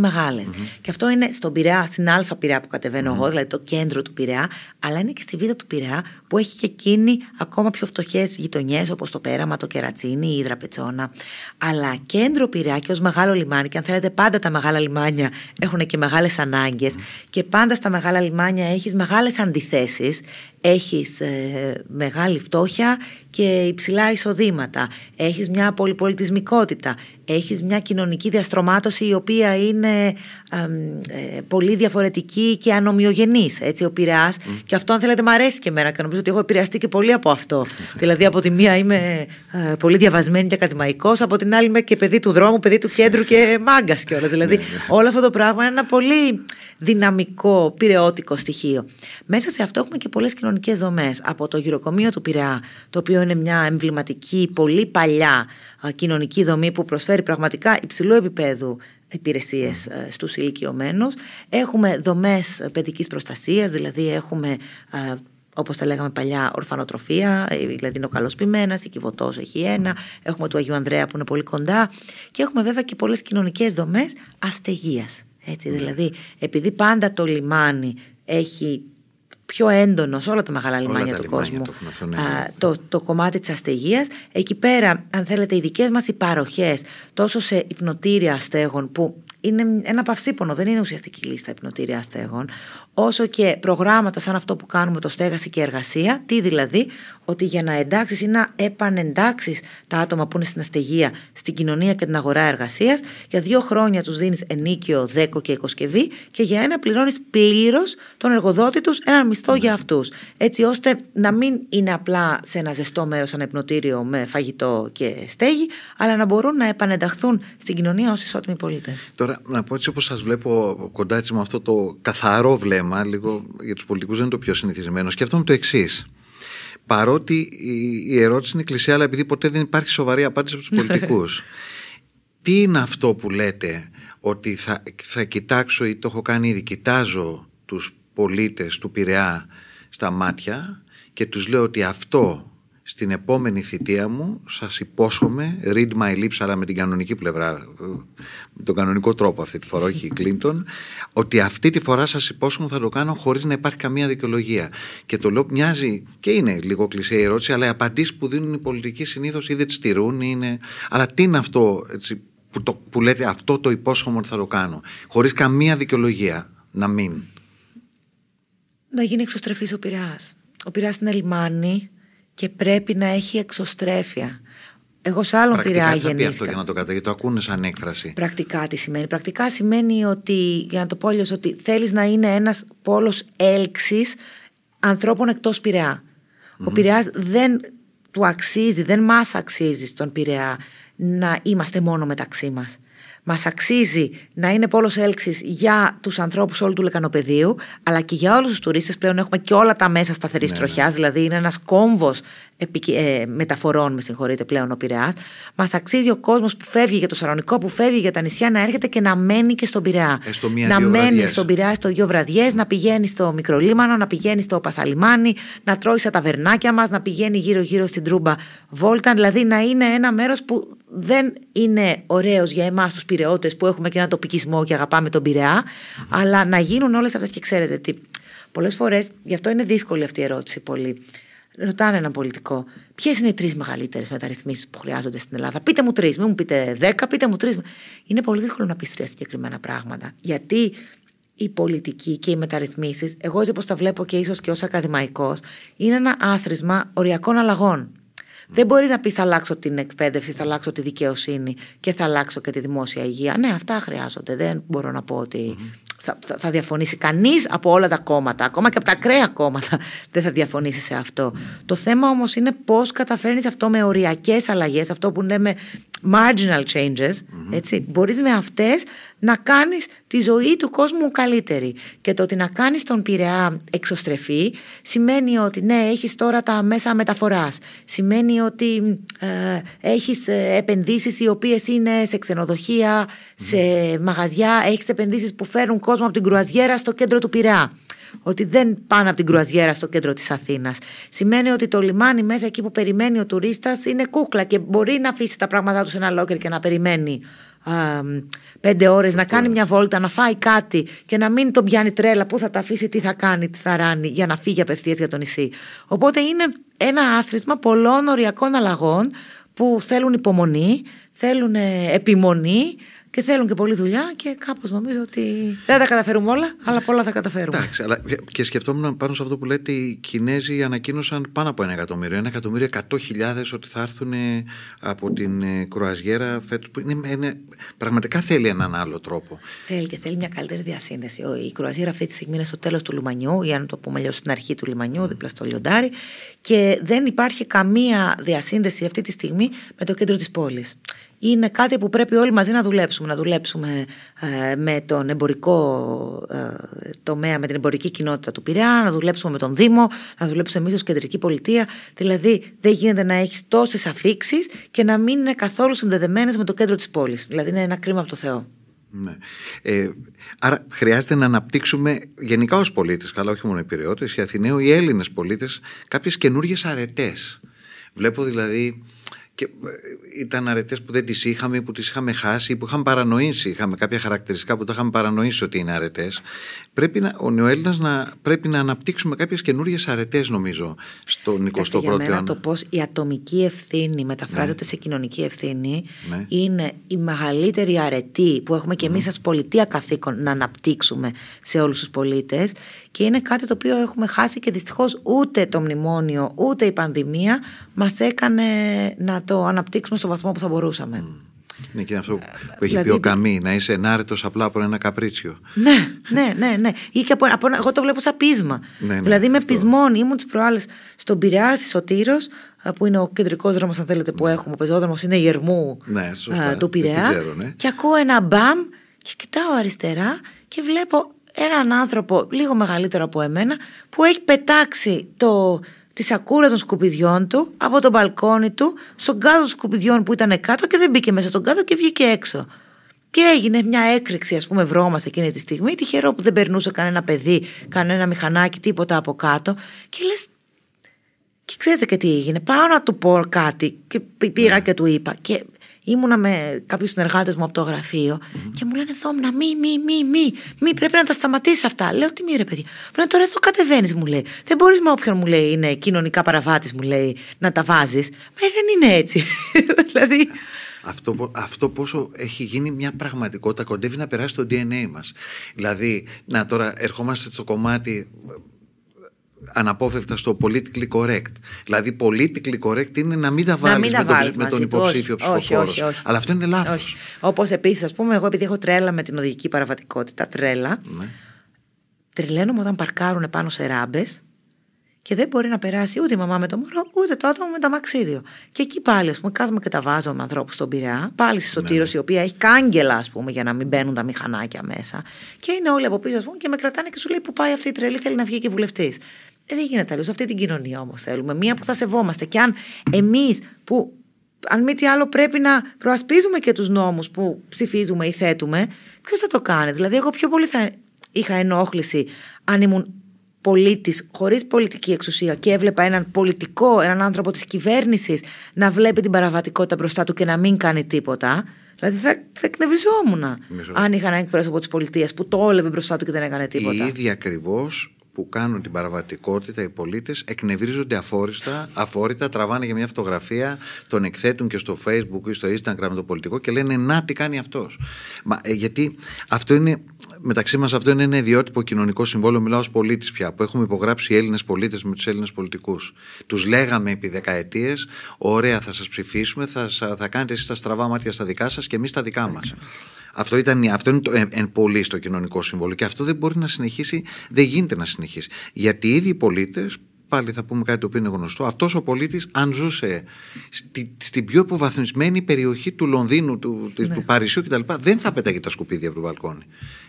Και αυτό είναι στον Πειραιά, στην Α Πειραιά που κατεβαινω εγώ, δηλαδή το κέντρο του Πειραιά, αλλά είναι και στη Β του Πειραιά που έχει και εκείνη ακόμα πιο φτωχές γειτονιές όπως το Πέραμα, το Κερατσίνι, η Ήδρα Πετσόνα. Αλλά κέντρο Πειραιά και ως μεγάλο λιμάνι, και αν θέλετε, πάντα τα μεγάλα λιμάνια έχουν και μεγάλες ανάγκες και πάντα στα μεγάλα λιμάνια έχεις μεγάλες αντιθέσεις έχεις ε, μεγάλη φτώχεια και υψηλά εισοδήματα, έχεις μια πολυπολιτισμικότητα, έχεις μια κοινωνική διαστρωμάτωση η οποία είναι ε, πολύ διαφορετική και ανομοιογενής, έτσι, ο Πειραιάς. Και αυτό αν θέλετε μου αρέσει και εμένα και νομίζω ότι έχω επηρεαστεί και πολύ από αυτό. δηλαδή από τη μία είμαι ε, πολύ διαβασμένη και ακαδημαϊκός, από την άλλη είμαι και παιδί του δρόμου, παιδί του κέντρου και μάγκας κιόλας. δηλαδή ναι, ναι. όλο αυτό το πράγμα είναι ένα πολύ δυναμικό, πυρεώτικο στοιχείο. Μέσα σε αυτό έχουμε και πολλές κοινωνικές δομές. Από το γυροκομείο του Πειραιά, το οποίο είναι μια εμβληματική, πολύ παλιά κοινωνική δομή που προσφέρει πραγματικά υψηλού επίπεδου υπηρεσίες mm. στους ηλικιωμένους. Έχουμε δομές παιδικής προστασίας, δηλαδή έχουμε Όπως τα λέγαμε παλιά, ορφανοτροφία, ε, δηλαδή είναι ο καλός πειμένα, η Κιβωτό έχει ένα, έχουμε του Αγίου Ανδρέα που είναι πολύ κοντά και έχουμε βέβαια και πολλές κοινωνικές δομές αστεγίας. Έτσι, ναι. δηλαδή, επειδή πάντα το λιμάνι έχει πιο έντονος σε όλα τα μεγάλα λιμάνια του κόσμου το, ναι. το, το κομμάτι της αστεγίας εκεί πέρα αν θέλετε οι δικές μας οι τόσο σε υπνοτήρια αστέγων που είναι ένα παυσίπονο, δεν είναι ουσιαστική λίστα υπνοτήρια αστέγων, όσο και προγράμματα σαν αυτό που κάνουμε το στέγαση και εργασία. Τι δηλαδή, ότι για να εντάξεις ή να επανεντάξεις τα άτομα που είναι στην αστεγία στην κοινωνία και την αγορά εργασίας, για δύο χρόνια τους δίνεις ενίκιο, δέκο και οικοσκευή και για ένα πληρώνεις πλήρως τον εργοδότη τους ένα μισθό για αυτούς. Έτσι ώστε να μην είναι απλά σε ένα ζεστό μέρος, ένα υπνοτήριο με φαγητό και στέγη, αλλά να μπορούν να επανενταχθούν στην κοινωνία ως ισότιμοι πολίτες. Τώρα, να πω έτσι όπως σας βλέπω κοντά έτσι με αυτό το καθαρό βλέμμα, λίγο για τους πολιτικούς δεν είναι το πιο συνηθισμένο, σκέφτομαι το εξής. Παρότι η ερώτηση είναι κλεισέ, αλλά επειδή ποτέ δεν υπάρχει σοβαρή απάντηση από τους πολιτικούς. Τι είναι αυτό που λέτε ότι θα, θα κοιτάξω ή το έχω κάνει ήδη, κοιτάζω τους πολίτες του Πειραιά στα μάτια και τους λέω ότι αυτό στην επόμενη θητεία μου σας υπόσχομαι read my lips αλλά με την κανονική πλευρά με τον κανονικό τρόπο αυτή τη φορά όχι Κλίντον ότι αυτή τη φορά σας υπόσχομαι θα το κάνω χωρίς να υπάρχει καμία δικαιολογία. Και το λέω μοιάζει και είναι λίγο κλεισέ η ερώτηση αλλά οι απαντήσεις που δίνουν οι πολιτικοί συνήθως ή δεν τις στηρούν είναι... αλλά τι είναι αυτό έτσι, που, το, που λέτε αυτό το υπόσχομαι ότι θα το κάνω χωρίς καμία δικαιολογία να μην. Να γίνει εξωστρεφής ο Πειραιάς. Ο Πειραιάς είναι λιμάνι και πρέπει να έχει εξωστρέφεια. Εγώ σε άλλον πειραιά γεννήθηκα. Πρακτικά αυτό για να το καταλάβει, το ακούνε σαν έκφραση. Πρακτικά τι σημαίνει. Πρακτικά σημαίνει ότι, για να το πω αλλιώς, ότι θέλεις να είναι ένας πόλος έλξης ανθρώπων εκτός Πειραιά. Ο Πειραιάς δεν του αξίζει, δεν μας αξίζει στον Πειραιά να είμαστε μόνο μεταξύ μας. Μας αξίζει να είναι πόλος έλξης για τους ανθρώπους όλου του λεκανοπεδίου, αλλά και για όλους τους τουρίστες. Πλέον έχουμε και όλα τα μέσα σταθερής ναι, τροχιάς, ναι. δηλαδή είναι ένας κόμβος ε, μεταφορών, με συγχωρείτε πλέον ο Πειραιάς. Μας αξίζει ο κόσμος που φεύγει για το Σαρονικό, που φεύγει για τα νησιά, να έρχεται και να μένει και στον Πειραιά. Ε, να μένει στον Πειραιά στο δύο βραδιές, να πηγαίνει στο Μικρολίμανο, να πηγαίνει στο Πασαλιμάνι, να τρώει στα ταβερνάκια μας, να πηγαίνει γύρω-γύρω στην Τρούμπα Βόλτα, δηλαδή να είναι ένα μέρος που δεν είναι ωραίος για εμάς τους Πειραιώτες που έχουμε και ένα τοπικισμό και αγαπάμε τον Πειραιά, αλλά να γίνουν όλες αυτές και ξέρετε τι. Πολλές φορές, γι' αυτό είναι δύσκολη αυτή η ερώτηση πολύ ρωτάνε έναν πολιτικό, ποιες είναι οι τρεις μεγαλύτερες μεταρρυθμίσεις που χρειάζονται στην Ελλάδα; Πείτε μου τρεις, μην μου πείτε δέκα, πείτε μου τρεις. Είναι πολύ δύσκολο να πεις τρία συγκεκριμένα πράγματα. Γιατί η πολιτική και οι μεταρρυθμίσεις, εγώ έτσι όπως τα βλέπω και ίσως και ως ακαδημαϊκός, είναι ένα άθροισμα οριακών αλλαγών. Δεν μπορείς να πεις θα αλλάξω την εκπαίδευση, θα αλλάξω τη δικαιοσύνη και θα αλλάξω και τη δημόσια υγεία. Ναι, αυτά χρειάζονται. Δεν μπορώ να πω ότι θα, θα διαφωνήσει κανείς από όλα τα κόμματα, ακόμα και από τα ακραία κόμματα δεν θα διαφωνήσει σε αυτό. Το θέμα όμως είναι πώς καταφέρνεις αυτό με οριακές αλλαγές, αυτό που λέμε marginal changes, έτσι, μπορείς με αυτές να κάνεις τη ζωή του κόσμου καλύτερη. Και το ότι να κάνεις τον Πειραιά εξωστρεφή σημαίνει ότι ναι, έχεις τώρα τα μέσα μεταφοράς. Σημαίνει ότι ε, έχεις ε, επενδύσεις οι οποίες είναι σε ξενοδοχεία, σε μαγαζιά, έχεις επενδύσεις που φέρουν κόσμο από την κρουαζιέρα στο κέντρο του Πειραιά ότι δεν πάνε από την κρουαζιέρα στο κέντρο της Αθήνας. Σημαίνει ότι το λιμάνι μέσα εκεί που περιμένει ο τουρίστας είναι κούκλα και μπορεί να αφήσει τα πράγματά του σε ένα λόκερ και να περιμένει α, πέντε ώρες, να κάνει μια βόλτα, να φάει κάτι και να μην τον πιάνει τρέλα, πού θα τα αφήσει, τι θα κάνει, τι θα ράνει για να φύγει απευθείας για το νησί. Οπότε είναι ένα άθροισμα πολλών οριακών αλλαγών που θέλουν υπομονή, θέλουν επιμονή, και θέλουν και πολλή δουλειά και κάπως νομίζω ότι δεν τα καταφέρουμε όλα, αλλά πολλά θα καταφέρουμε. Εντάξει, αλλά και σκεφτόμουν πάνω σε αυτό που λέτε, οι Κινέζοι ανακοίνωσαν πάνω από ένα εκατομμύριο. Ένα εκατομμύριο εκατό χιλιάδες ότι θα έρθουν από την ε, κρουαζιέρα φέτος. Που είναι, είναι, πραγματικά θέλει έναν άλλο τρόπο. Θέλει και θέλει μια καλύτερη διασύνδεση. Η κρουαζιέρα αυτή τη στιγμή είναι στο τέλος του λιμανιού, ή αν το πούμε αλλιώς στην αρχή του λιμανιού, δίπλα στο λιοντάρι. Και δεν υπάρχει καμία διασύνδεση αυτή τη στιγμή με το κέντρο της πόλης είναι κάτι που πρέπει όλοι μαζί να δουλέψουμε. Να δουλέψουμε ε, με τον εμπορικό ε, τομέα, με την εμπορική κοινότητα του Πειραιά, να δουλέψουμε με τον Δήμο, να δουλέψουμε εμείς ως κεντρική πολιτεία. Δηλαδή, δεν γίνεται να έχεις τόσες αφήξεις και να μην είναι καθόλου συνδεδεμένες με το κέντρο της πόλης. Δηλαδή, είναι ένα κρίμα από το Θεό. Ναι. Ε, άρα χρειάζεται να αναπτύξουμε γενικά ως πολίτες, καλά όχι μόνο οι Πειριώτες, οι Αθηναίοι, οι Έλληνες πολίτες, κάποιες καινούργιες αρετές. Βλέπω δηλαδή και ε, ήταν αρετές που δεν τις είχαμε, που τις είχαμε χάσει, που είχαμε παρανοήσει. Είχαμε κάποια χαρακτηριστικά που τα είχαμε παρανοήσει ότι είναι αρετές. Πρέπει να, ο νεοέλληνας να, πρέπει να αναπτύξουμε κάποιες καινούριε αρετές νομίζω στον 21ο αιώνα. Για το πώς η ατομική ευθύνη μεταφράζεται ναι. σε κοινωνική ευθύνη ναι. είναι η μεγαλύτερη αρετή που έχουμε και εμείς ναι. σαν πολιτεία καθήκον να αναπτύξουμε σε όλους τους πολίτες και είναι κάτι το οποίο έχουμε χάσει και δυστυχώς ούτε το μνημόνιο ούτε η πανδημία μας έκανε να το αναπτύξουμε στο βαθμό που θα μπορούσαμε. Ναι, και αυτό που έχει δηλαδή, πει ο Καμί, να είσαι ενάρετος απλά από ένα καπρίτσιο. Ναι, ναι, ναι. ναι. Ή και από, από, εγώ το βλέπω σαν πείσμα. Ναι, ναι, δηλαδή με πεισμόν, ήμουν τις προάλλες στον Πειραιά, στη Σωτήρο, που είναι ο κεντρικός δρόμος, αν θέλετε, που έχουμε. Ο πεζόδρομος είναι η Ερμού ναι, σωστά, του Πειραιά. ναι. Και ακούω ένα μπαμ και κοιτάω αριστερά και βλέπω έναν άνθρωπο λίγο μεγαλύτερο από εμένα που έχει πετάξει το, τη σακούρα των σκουπιδιών του από το μπαλκόνι του στον κάδο των σκουπιδιών που ήταν κάτω και δεν μπήκε μέσα στον κάδο και βγήκε έξω. Και έγινε μια έκρηξη, ας πούμε, βρώμα εκείνη τη στιγμή. Τυχερό που δεν περνούσε κανένα παιδί, κανένα μηχανάκι, τίποτα από κάτω. Και λες. Και ξέρετε και τι έγινε. Πάω να του πω κάτι και πήγα ναι. και του είπα. Και ήμουνα με κάποιους συνεργάτες μου από το γραφειο και μου λένε Θόμνα, μη, μη, μη, μη, μη, πρέπει να τα σταματήσεις αυτά. Λέω, τι μη ρε παιδί. Πρέπει τώρα εδώ κατεβαίνεις, μου λέει. Δεν μπορείς με όποιον μου λέει είναι κοινωνικά παραβάτης, μου λέει, να τα βάζεις. Μα ε, δεν είναι έτσι. δηλαδή. Αυτό, αυτό πόσο έχει γίνει μια πραγματικότητα κοντεύει να περάσει το DNA μας. Δηλαδή, να τώρα ερχόμαστε στο κομμάτι αναπόφευκτα στο politically correct. Δηλαδή, politically correct είναι να μην τα βάλεις με, τον, με τον υποψήφιο ψηφοφόρος. Αλλά αυτό είναι λάθος. Όπως επίσης, ας πούμε, εγώ επειδή έχω τρέλα με την οδηγική παραβατικότητα, τρέλα. Ναι. Τρελαίνομαι όταν παρκάρουν πάνω σε ράμπες και δεν μπορεί να περάσει ούτε η μαμά με το μωρό, ούτε το άτομο με το αμαξίδιο. Και εκεί πάλι, ας πούμε, κάθομαι και τα βάζω με ανθρώπους στον Πειραιά, πάλι στη Σωτήρος, ναι, ναι. η οποία έχει κάγκελα, ας πούμε, για να μην μπαίνουν τα μηχανάκια μέσα. Και είναι όλοι από πίσω, ας πούμε, και με κρατάνε και σου λέει που πάει αυτή η τρελή, θέλει να βγει και βουλευτής. Ε, δεν γίνεται αλλιώς. Αυτή την κοινωνία όμως θέλουμε. Μία που θα σεβόμαστε. Και αν εμείς που, αν μη τι άλλο, πρέπει να προασπίζουμε και τους νόμους που ψηφίζουμε ή θέτουμε, ποιος θα το κάνει; Δηλαδή, εγώ πιο πολύ θα είχα ενόχληση αν ήμουν πολίτης χωρίς πολιτική εξουσία και έβλεπα έναν πολιτικό, έναν άνθρωπο της κυβέρνησης να βλέπει την παραβατικότητα μπροστά του και να μην κάνει τίποτα. Δηλαδή θα, θα εκνευριζόμουν αν είχα ένα εκπρόσωπο της πολιτείας που το έλεπε μπροστά του και δεν έκανε τίποτα. Η ίδια ακριβώς που κάνουν την παραβατικότητα οι πολίτες εκνευρίζονται αφόριστα, αφόρητα, τραβάνε για μια φωτογραφία, τον εκθέτουν και στο facebook ή στο instagram το πολιτικό και λένε να τι κάνει αυτός. Ε, γιατί αυτό είναι, μεταξύ μας αυτό είναι ένα ιδιότυπο κοινωνικό συμβόλαιο, μιλάω ως πολίτης πια, που έχουμε υπογράψει οι Έλληνες πολίτες με τους Έλληνες πολιτικούς. Τους λέγαμε επί δεκαετίες, ωραία θα σας ψηφίσουμε, θα, θα κάνετε εσείς τα στραβά μάτια στα δικά σας και εμείς τα δικά μας. Αυτό, ήταν, αυτό είναι το εν, εν πολύ στο κοινωνικό σύμβολο και αυτό δεν μπορεί να συνεχίσει, δεν γίνεται να συνεχίσει. Γιατί οι ίδιοι πολίτες πάλι θα πούμε κάτι το οποίο είναι γνωστό. Αυτός ο πολίτης, αν ζούσε στη, στην πιο υποβαθμισμένη περιοχή του Λονδίνου, του, Ναι. του Παρισιού κτλ., δεν θα πέταγε τα σκουπίδια από το μπαλκόνι.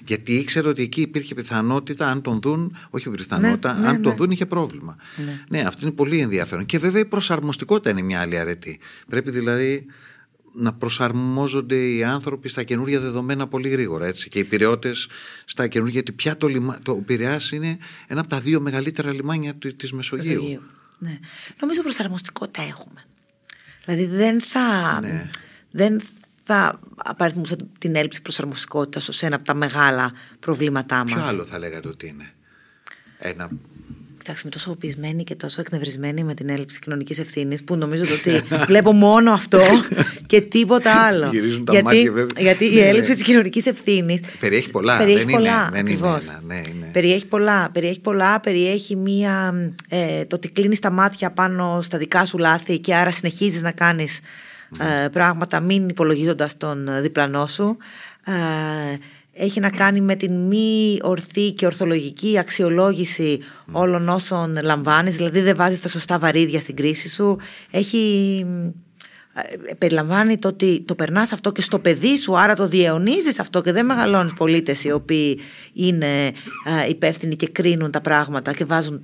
Γιατί ήξερε ότι εκεί υπήρχε πιθανότητα, αν τον δουν, όχι πιθανότητα, Ναι, ναι, αν τον ναι. δουν είχε πρόβλημα. Ναι. αυτό είναι πολύ ενδιαφέρον. Και βέβαια η προσαρμοστικότητα είναι μια άλλη αρετή. Πρέπει δηλαδή να προσαρμόζονται οι άνθρωποι στα καινούργια δεδομένα πολύ γρήγορα. Έτσι. Και οι πυρεώτε στα καινούργια, γιατί πια το, λιμα... το Πειραιάς είναι ένα από τα δύο μεγαλύτερα λιμάνια της Μεσογείου. Μεσογείου. Ναι. Νομίζω προσαρμοστικότητα έχουμε. Δηλαδή δεν θα, Ναι. δεν θα απαριθμούσα την έλλειψη προσαρμοστικότητας ως ένα από τα μεγάλα προβλήματά Ποιο μας. άλλο θα λέγατε ότι είναι. Ένα. Κοιτάξτε, είμαι τόσο πεισμένη και τόσο εκνευρισμένη με την έλλειψη κοινωνικής ευθύνης που νομίζω ότι βλέπω μόνο αυτό και τίποτα άλλο. Γυρίζουν τα γιατί, μάτια, βέβαια. γιατί η Ναι, έλλειψη ναι. της κοινωνικής ευθύνης. Περιέχει πολλά, Περιέχει δεν είναι- πολλά. δεν είναι ακριβώς. ένα, ναι, είναι. Περιέχει πολλά. Περιέχει πολλά. Περιέχει μία. Ε, το ότι κλείνεις τα μάτια πάνω στα δικά σου λάθη και άρα συνεχίζεις να κάνεις ε, πράγματα μην υπολογίζοντας τον ε, διπλανό σου. Ε, έχει να κάνει με την μη ορθή και ορθολογική αξιολόγηση όλων όσων λαμβάνεις, δηλαδή δεν βάζεις τα σωστά βαρύδια στην κρίση σου. Έχει, ε, περιλαμβάνει το ότι το περνάς αυτό και στο παιδί σου, άρα το διαιωνίζεις αυτό και δεν μεγαλώνεις πολίτες οι οποίοι είναι ε, υπεύθυνοι και κρίνουν τα πράγματα και βάζουν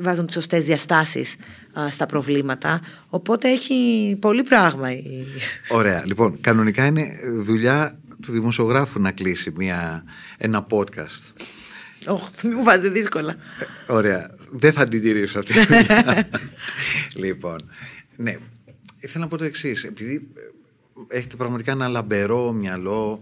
βάζουν τις σωστές διαστάσεις α, στα προβλήματα οπότε έχει πολύ πράγμα η- Ωραία. Λοιπόν, κανονικά είναι δουλειά του δημοσιογράφου να κλείσει μια, ένα podcast. Ωχ, μην μου βάζετε δύσκολα Ωραία. Δεν θα την τηρήσω αυτή. τη δουλειά. λοιπόν, ναι. Ήθελα να πω το εξής. Επειδή ε, έχετε πραγματικά ένα λαμπερό μυαλό.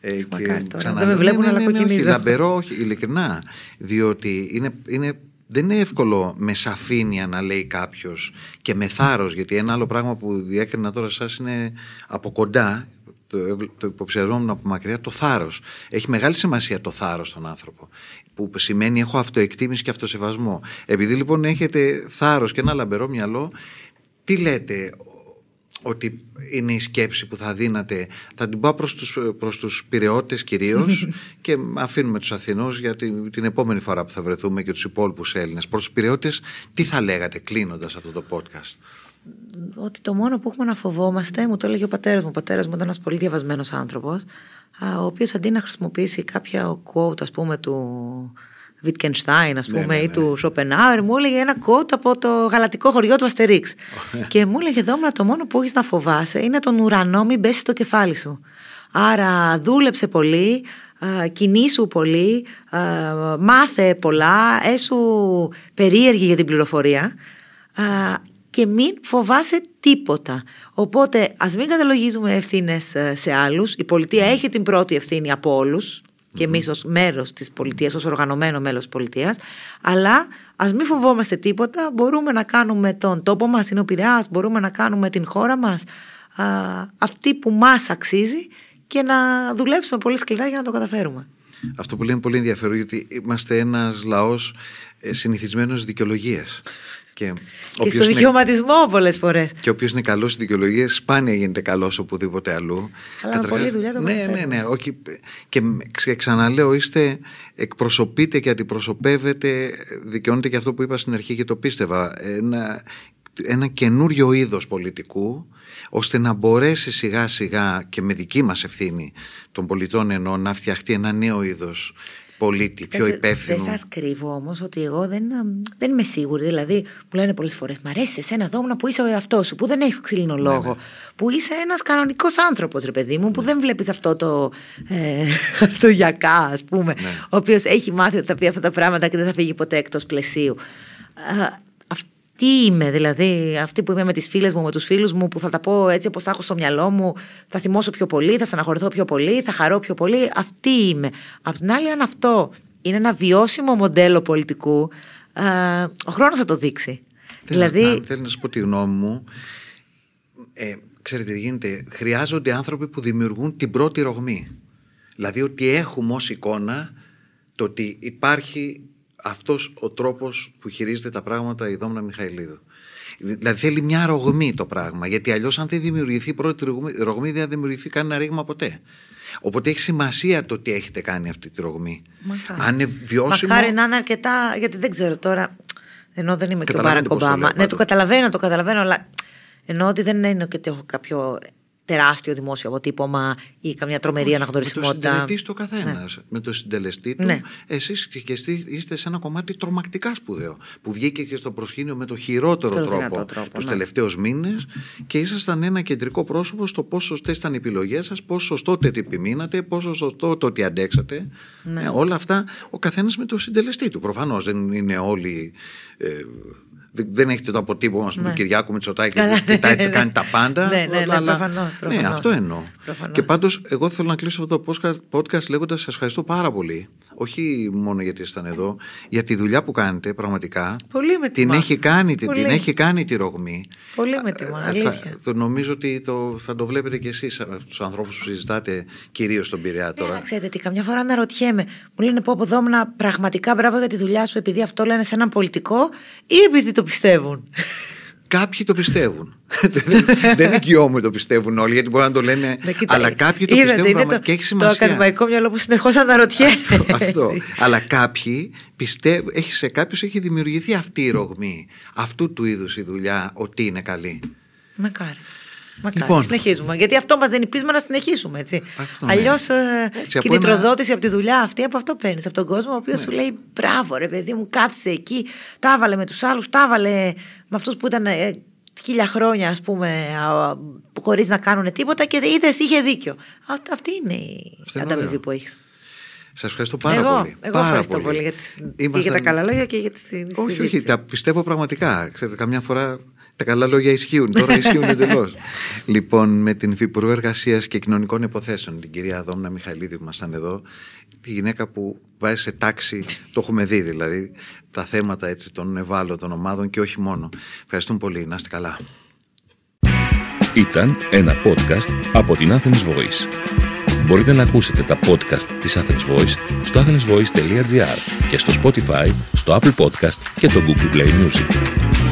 Ε, Μακάρι τώρα, ξαναλέω- δεν με βλέπουν, αλλά όχι, κοκκινίζω. λαμπερό, όχι, ειλικρινά. Διότι είναι, είναι, δεν είναι εύκολο με σαφήνεια να λέει κάποιος και με θάρρος. Γιατί ένα άλλο πράγμα που διέκρινα τώρα εσάς είναι από κοντά. Το, ευλ- το υποψιαζόμουν από μακριά το θάρρος Έχει μεγάλη σημασία το θάρρος στον άνθρωπο που σημαίνει έχω αυτοεκτίμηση και αυτοσεβασμό. Επειδή λοιπόν έχετε θάρρος και ένα λαμπερό μυαλό, τι λέτε ότι είναι η σκέψη που θα δίνατε; Θα την πάω προς τους, προς τους πυρεώτες κυρίως και αφήνουμε τους Αθηνούς για την, την επόμενη φορά που θα βρεθούμε και τους υπόλοιπους Έλληνες. Προς τους πυρεώτες τι θα λέγατε κλείνοντας αυτό το podcast; Ότι το μόνο που έχουμε να φοβόμαστε, μου το έλεγε ο πατέρας μου. Ο πατέρας μου ήταν ένας πολύ διαβασμένος άνθρωπος, ο οποίος αντί να χρησιμοποιήσει κάποια quote, ας πούμε, του Wittgenstein, ας πούμε, ναι, ή ναι. του Schopenhauer, μου έλεγε ένα quote από το γαλατικό χωριό του Αστερίξ. και μου έλεγε Δόμνα, το μόνο που έχεις να φοβάσαι είναι τον ουρανό, μην πέσει στο κεφάλι σου. Άρα δούλεψε πολύ, α, κινήσου πολύ, α, μάθε πολλά, έσου περίεργη για την πληροφορία α, και μην φοβάσαι τίποτα. Οπότε ας μην καταλογίζουμε ευθύνες σε άλλους. Η πολιτεία έχει την πρώτη ευθύνη από όλους και εμείς ως μέρος της πολιτείας, ως οργανωμένο μέλος της πολιτείας, αλλά ας μην φοβόμαστε τίποτα, μπορούμε να κάνουμε τον τόπο μας, είναι ο Πειραιάς, μπορούμε να κάνουμε την χώρα μας α, αυτή που μας αξίζει και να δουλέψουμε πολύ σκληρά για να το καταφέρουμε. Αυτό που λέμε είναι πολύ ενδιαφέρον γιατί είμαστε ένας λαός ε, συνηθισμένος δικαιολογίες. Και, Και όποιος στο είναι- δικαιωματισμό πολλές φορές. Και όποιος είναι καλός στις δικαιολογίες, σπάνια γίνεται καλός οπουδήποτε αλλού. Αλλά με πολλή δουλειά το Ναι, ναι, καταφέρνουμε. ναι. Όχι, και ξε- ξαναλέω, είστε, εκπροσωπείτε και αντιπροσωπεύετε, δικαιώνεται και αυτό που είπα στην αρχή και το πίστευα. Ένα, ένα καινούριο είδος πολιτικού ώστε να μπορέσει σιγά σιγά και με δική μας ευθύνη των πολιτών εννοώ να φτιαχτεί ένα νέο είδος πολίτη, πιο Δεν- υπεύθυνο. Δεν σας κρύβω όμως ότι εγώ δεν, δεν είμαι σίγουρη. Δηλαδή, μου λένε πολλές φορές: Μ' αρέσει εσένα δόμνα που είσαι ο εαυτός σου, που δεν έχεις ξύλινο Ναι, λόγο. Που είσαι ένας κανονικός άνθρωπος, ρε παιδί μου, που δεν βλέπεις αυτό το. Ε, το γιακά, ας πούμε. Ναι. Ο οποίος έχει μάθει ότι θα πει αυτά τα πράγματα και δεν θα φύγει ποτέ εκτός πλαισίου. Α, αυτή είμαι, δηλαδή, αυτή που είμαι με τις φίλες μου, με τους φίλους μου, που θα τα πω έτσι όπως τα έχω στο μυαλό μου, θα θυμώσω πιο πολύ, θα στεναχωρηθώ πιο πολύ, θα χαρώ πιο πολύ. Αυτή είμαι. Απ' την άλλη, αν αυτό είναι ένα βιώσιμο μοντέλο πολιτικού, α, ο χρόνος θα το δείξει. Θέλω δηλαδή, να, θέλω να σου πω τη γνώμη μου. Ε, ξέρετε τι γίνεται; Χρειάζονται άνθρωποι που δημιουργούν την πρώτη ρογμή. Δηλαδή ότι έχουμε ως εικόνα το ότι υπάρχει αυτός ο τρόπος που χειρίζεται τα πράγματα η Δόμνα Μιχαηλίδου. Δηλαδή θέλει μια ρογμή το πράγμα. Γιατί αλλιώς αν δεν δημιουργηθεί η πρώτη ρογμή, ρογμή δεν θα δημιουργηθεί κανένα ρήγμα ποτέ. Οπότε έχει σημασία το ότι έχετε κάνει αυτή τη ρογμή. Μακάρι. Αν είναι βιώσιμο. Μακάρι να είναι αρκετά, γιατί δεν ξέρω τώρα. Ενώ δεν είμαι και ο Καταλαβαίνετε Μπάρακ πώς το Ομπάμα. λέω, Ναι, το πάντως. καταλαβαίνω, το καταλαβαίνω, αλλά εννοώ ότι δεν είναι και ότι έχω κάποιο τεράστιο δημόσιο αποτύπωμα ή καμιά τρομερή Με το αναγνωρισιμότητα. συντελεστή στο καθένας. Με το συντελεστή του, Ναι. εσείς και εσείς είστε σε ένα κομμάτι τρομακτικά σπουδαίο. Που βγήκε και στο προσκήνιο με το χειρότερο Το τρόπο, δυνατό τρόπο, τους ναι. τελευταίους μήνες και ήσασταν ένα κεντρικό πρόσωπο στο πόσο σωστές ήταν οι επιλογές σας, πόσο σωστό το ότι επιμείνατε, πόσο σωστό το ότι αντέξατε. Ναι. Ε, όλα αυτά ο καθένας με το συντελεστή του. Προφανώς δεν είναι όλοι. Ε, δεν- δεν έχετε το αποτύπωμα ας πούμε, Ναι. του Κυριάκου Μητσοτάκη Καλά, που κοιτάει, ναι, ναι. κάνει τα πάντα. Ναι, ναι, ναι, αλλά- προφανώς, Ναι, προφανώς. αυτό εννοώ. Προφανώς. Και πάντως εγώ θέλω να κλείσω αυτό το podcast- podcast λέγοντας σας ευχαριστώ πάρα πολύ. Όχι μόνο γιατί ήσταν εδώ, για τη δουλειά που κάνετε πραγματικά. Πολύ με την τιμά. έχει κάνει, την, Πολύ. την έχει κάνει τη ρογμή. Πολύ με τιμά, Ε, αλήθεια. Θα, το νομίζω ότι το, θα το βλέπετε κι εσείς τους ανθρώπους που συζητάτε κυρίως στον Πειραιά τώρα. Ναι, ξέρετε τι, καμιά φορά αναρωτιέμαι. Μου λένε πω από εδώ ήμουνα πραγματικά μπράβο για τη δουλειά σου επειδή αυτό λένε σε έναν πολιτικό ή επειδή το πιστεύουν; Κάποιοι το πιστεύουν. δεν, δεν οικειόμαι το πιστεύουν όλοι, γιατί μπορεί να το λένε. Ναι, κοίτα, αλλά κάποιοι το είδατε, πιστεύουν είναι πραγμα- το, και έχει το σημασία. ακαδημαϊκό μυαλό που συνεχώς αναρωτιέται. αυτό. έτσι. Αλλά κάποιοι πιστεύουν, έχει, σε κάποιους έχει δημιουργηθεί αυτή η ρογμή, αυτού του είδους η δουλειά, ότι είναι καλή. Μακάρι. Μακάρι. Λοιπόν. Συνεχίζουμε. Γιατί αυτό μας δίνει πείσμα να συνεχίσουμε. Έτσι. Αυτό, ναι. Αλλιώς Έτσι, από κινητροδότηση από τη δουλειά αυτή, από αυτό παίρνεις. Από τον κόσμο ο οποίος Ναι. σου λέει μπράβο, ρε παιδί μου, κάθισε εκεί. Τα έβαλε με τους άλλους, τα έβαλε με αυτούς που ήταν ε, χίλια χρόνια, ας πούμε, χωρίς να κάνουν τίποτα και είδες, είχε δίκιο. Α, αυτή είναι η Αυτό είναι ανταμοιβή ωραίο. που έχεις. Σας ευχαριστώ πάρα εγώ, πολύ. εγώ πάρα ευχαριστώ πολύ, για, τις- και για Ήμασταν- τα καλά λόγια και για τη συζήτηση. Όχι, όχι, τα πιστεύω πραγματικά. Ξέρετε, καμιά φορά τα καλά λόγια ισχύουν. Τώρα ισχύουν εντελώς. λοιπόν, με την Υφυπουργό Εργασίας και Κοινωνικών Υποθέσεων, την κυρία Δόμνα Μιχαηλίδη που ήμασταν εδώ, τη γυναίκα που βάζει σε τάξη, το έχουμε δει δηλαδή, τα θέματα έτσι, των ευάλωτων ομάδων και όχι μόνο. Ευχαριστούμε πολύ. Να είστε καλά. Ήταν ένα podcast από την Athens Voice. Μπορείτε να ακούσετε τα podcast της Athens Voice στο athensvoice.gr και στο Spotify, στο Apple Podcast και το Google Play Music.